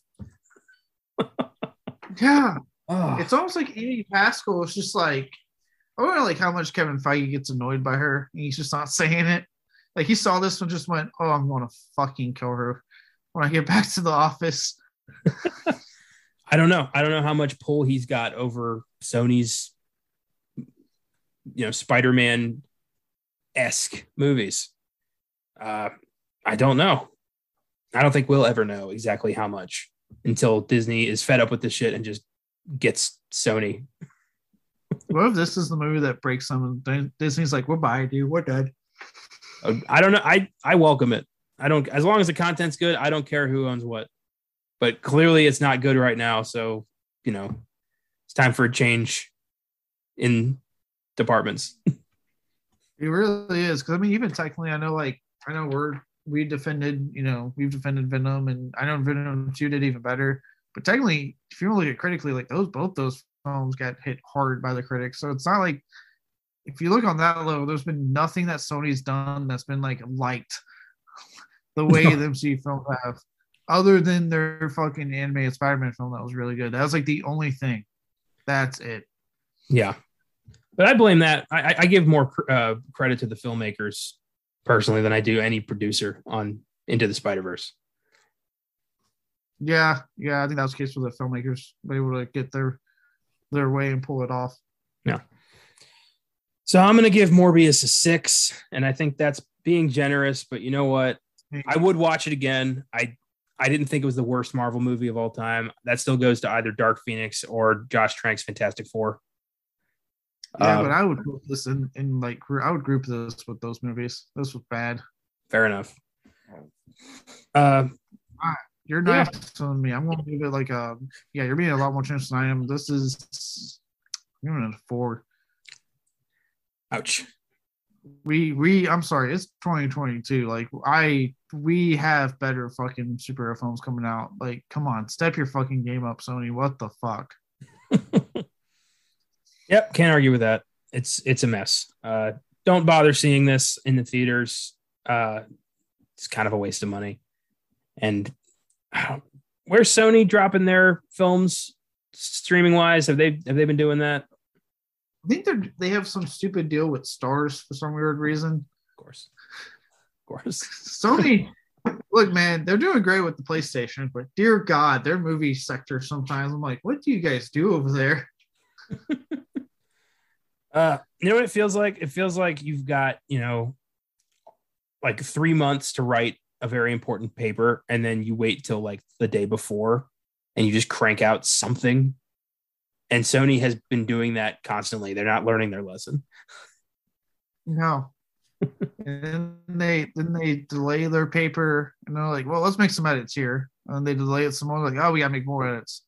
Yeah, Oh, it's almost like Amy Pascal is just like I wonder like how much Kevin Feige gets annoyed by her and he's just not saying it. Like he saw this and just went, Oh, I'm gonna fucking kill her when I get back to the office. I don't know. I don't know how much pull he's got over Sony's, you know, Spider-Man esque movies. Uh, I don't know. I don't think we'll ever know exactly how much until Disney is fed up with this shit and just gets Sony. What if this is the movie that breaks some of Disney's like, We're bye, dude, we're dead. Uh, I don't know. I I welcome it. I don't as long as the content's good. I don't care who owns what. But clearly, it's not good right now. So you know, it's time for a change in departments. It really is. Cause I mean, even technically I know like I know we're we defended, you know, we've defended Venom and I know Venom 2 did even better. But technically, if you look at critically, like those both those films got hit hard by the critics. So it's not like if you look on that level, there's been nothing that Sony's done that's been like liked the way the MCU films have, other than their fucking animated Spider-Man film that was really good. That was like the only thing. That's it. Yeah, but I blame that. I, I- give more uh, credit to the filmmakers personally than I do any producer on Into the Spider Verse. Yeah, yeah, I think that was the case for the filmmakers. They able to get their their way and pull it off. Yeah. So I'm going to give Morbius a six, and I think that's being generous. But you know what? I would watch it again. I I didn't think it was the worst Marvel movie of all time. That still goes to either Dark Phoenix or Josh Trank's Fantastic Four. Yeah, Uh, but I would group this in, in like I would group this with those movies. This was bad. fair enough. Uh, You're Yeah. nice on me. I'm gonna give it like a yeah. You're being a lot more generous than I am. This is I'm giving it a four. ouch. We we I'm sorry. It's 2022. Like I we have better fucking superhero films coming out. Like come on, step your fucking game up, Sony. What the fuck? Yep, can't argue with that. It's it's a mess. Uh, don't bother seeing this in the theaters. Uh, it's kind of a waste of money. And where's Sony dropping their films streaming wise? Have they have they been doing that? I think they they have some stupid deal with Starz for some weird reason. Of course, of course. Sony, look, man, they're doing great with the PlayStation, but dear God, their movie sector sometimes I'm like, what do you guys do over there? Uh, you know what it feels like? It feels like you've got, you know, like three months to write a very important paper, and then you wait till like the day before and you just crank out something. And Sony has been doing that constantly. They're not learning their lesson. No. and then they then they delay their paper and they're like, well, let's make some edits here. And they delay it some more, like, oh, we gotta make more edits.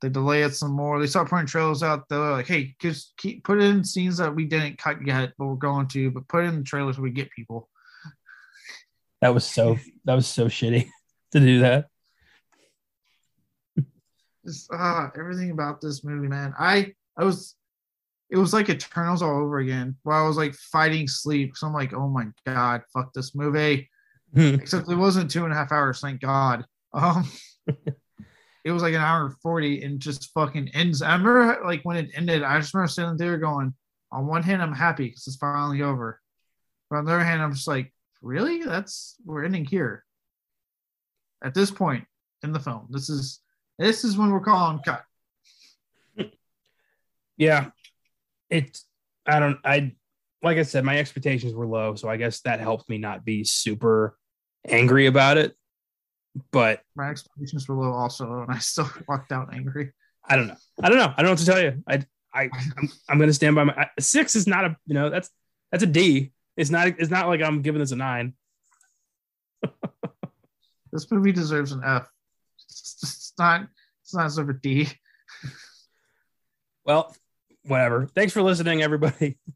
They delay it some more. They start putting trailers out. They're like, hey, just keep put in scenes that we didn't cut yet, but we're going to, but put in the trailers so we get people. That was so that was so shitty to do that. just ah everything about this movie, man. I I was it was like Eternals all over again. Where I was like fighting sleep. So I'm like, oh my god, fuck this movie. Except it wasn't two and a half hours, thank God. Um it was like an hour and 40 and just fucking ends. I remember like when it ended, I just remember sitting there going, on one hand, I'm happy because it's finally over. But on the other hand, I'm just like, really? That's we're ending here. At this point in the film. This is this is when we're calling cut. yeah. It I don't I like I said, my expectations were low, so I guess that helped me not be super angry about it. But My expectations were low also, and I still walked out angry. I don't know. I don't know. I don't know what to tell you. I I I'm, I'm gonna stand by my I- six is not a you know that's that's a D. It's not it's not like I'm giving this a nine. This movie deserves an F. It's, it's not it's not deserve a D. Well, whatever. Thanks for listening, everybody.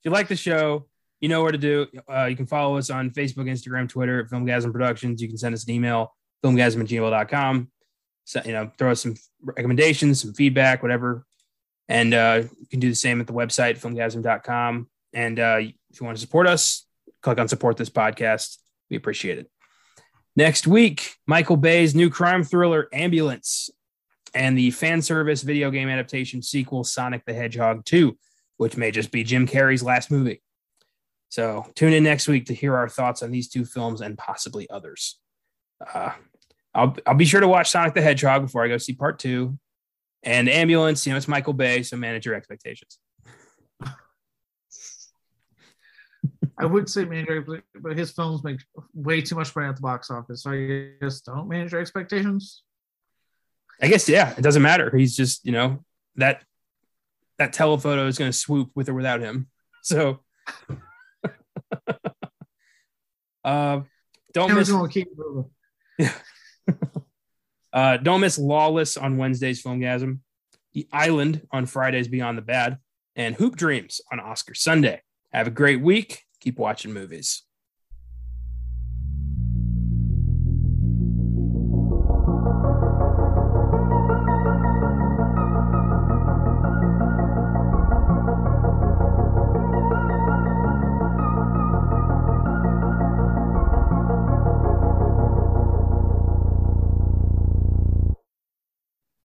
If you like the show, you know where to do. Uh, you can follow us on Facebook, Instagram, Twitter Filmgazm Productions. You can send us an email, filmgazm at gmail.com. So, you know, throw us some recommendations, some feedback, whatever. And uh, you can do the same at the website, filmgazm.com. And uh, if you want to support us, click on support this podcast. We appreciate it. Next week, Michael Bay's new crime thriller, Ambulance, and the fan service video game adaptation sequel, Sonic the Hedgehog 2, which may just be Jim Carrey's last movie. So tune in next week to hear our thoughts on these two films and possibly others. Uh, I'll, I'll be sure to watch Sonic the Hedgehog before I go see part two. And Ambulance, you know, it's Michael Bay, so manage your expectations. I would say manage, but- but his films make way too much money at the box office. So I guess don't manage your expectations. I guess, yeah, it doesn't matter. He's just, you know, that that telephoto is going to swoop with or without him. So, uh, don't miss moving. Uh, don't miss Lawless on Wednesday's Filmgazm, The Island on Fridays Beyond the Bad, and Hoop Dreams on Oscar Sunday. Have a great week. Keep watching movies.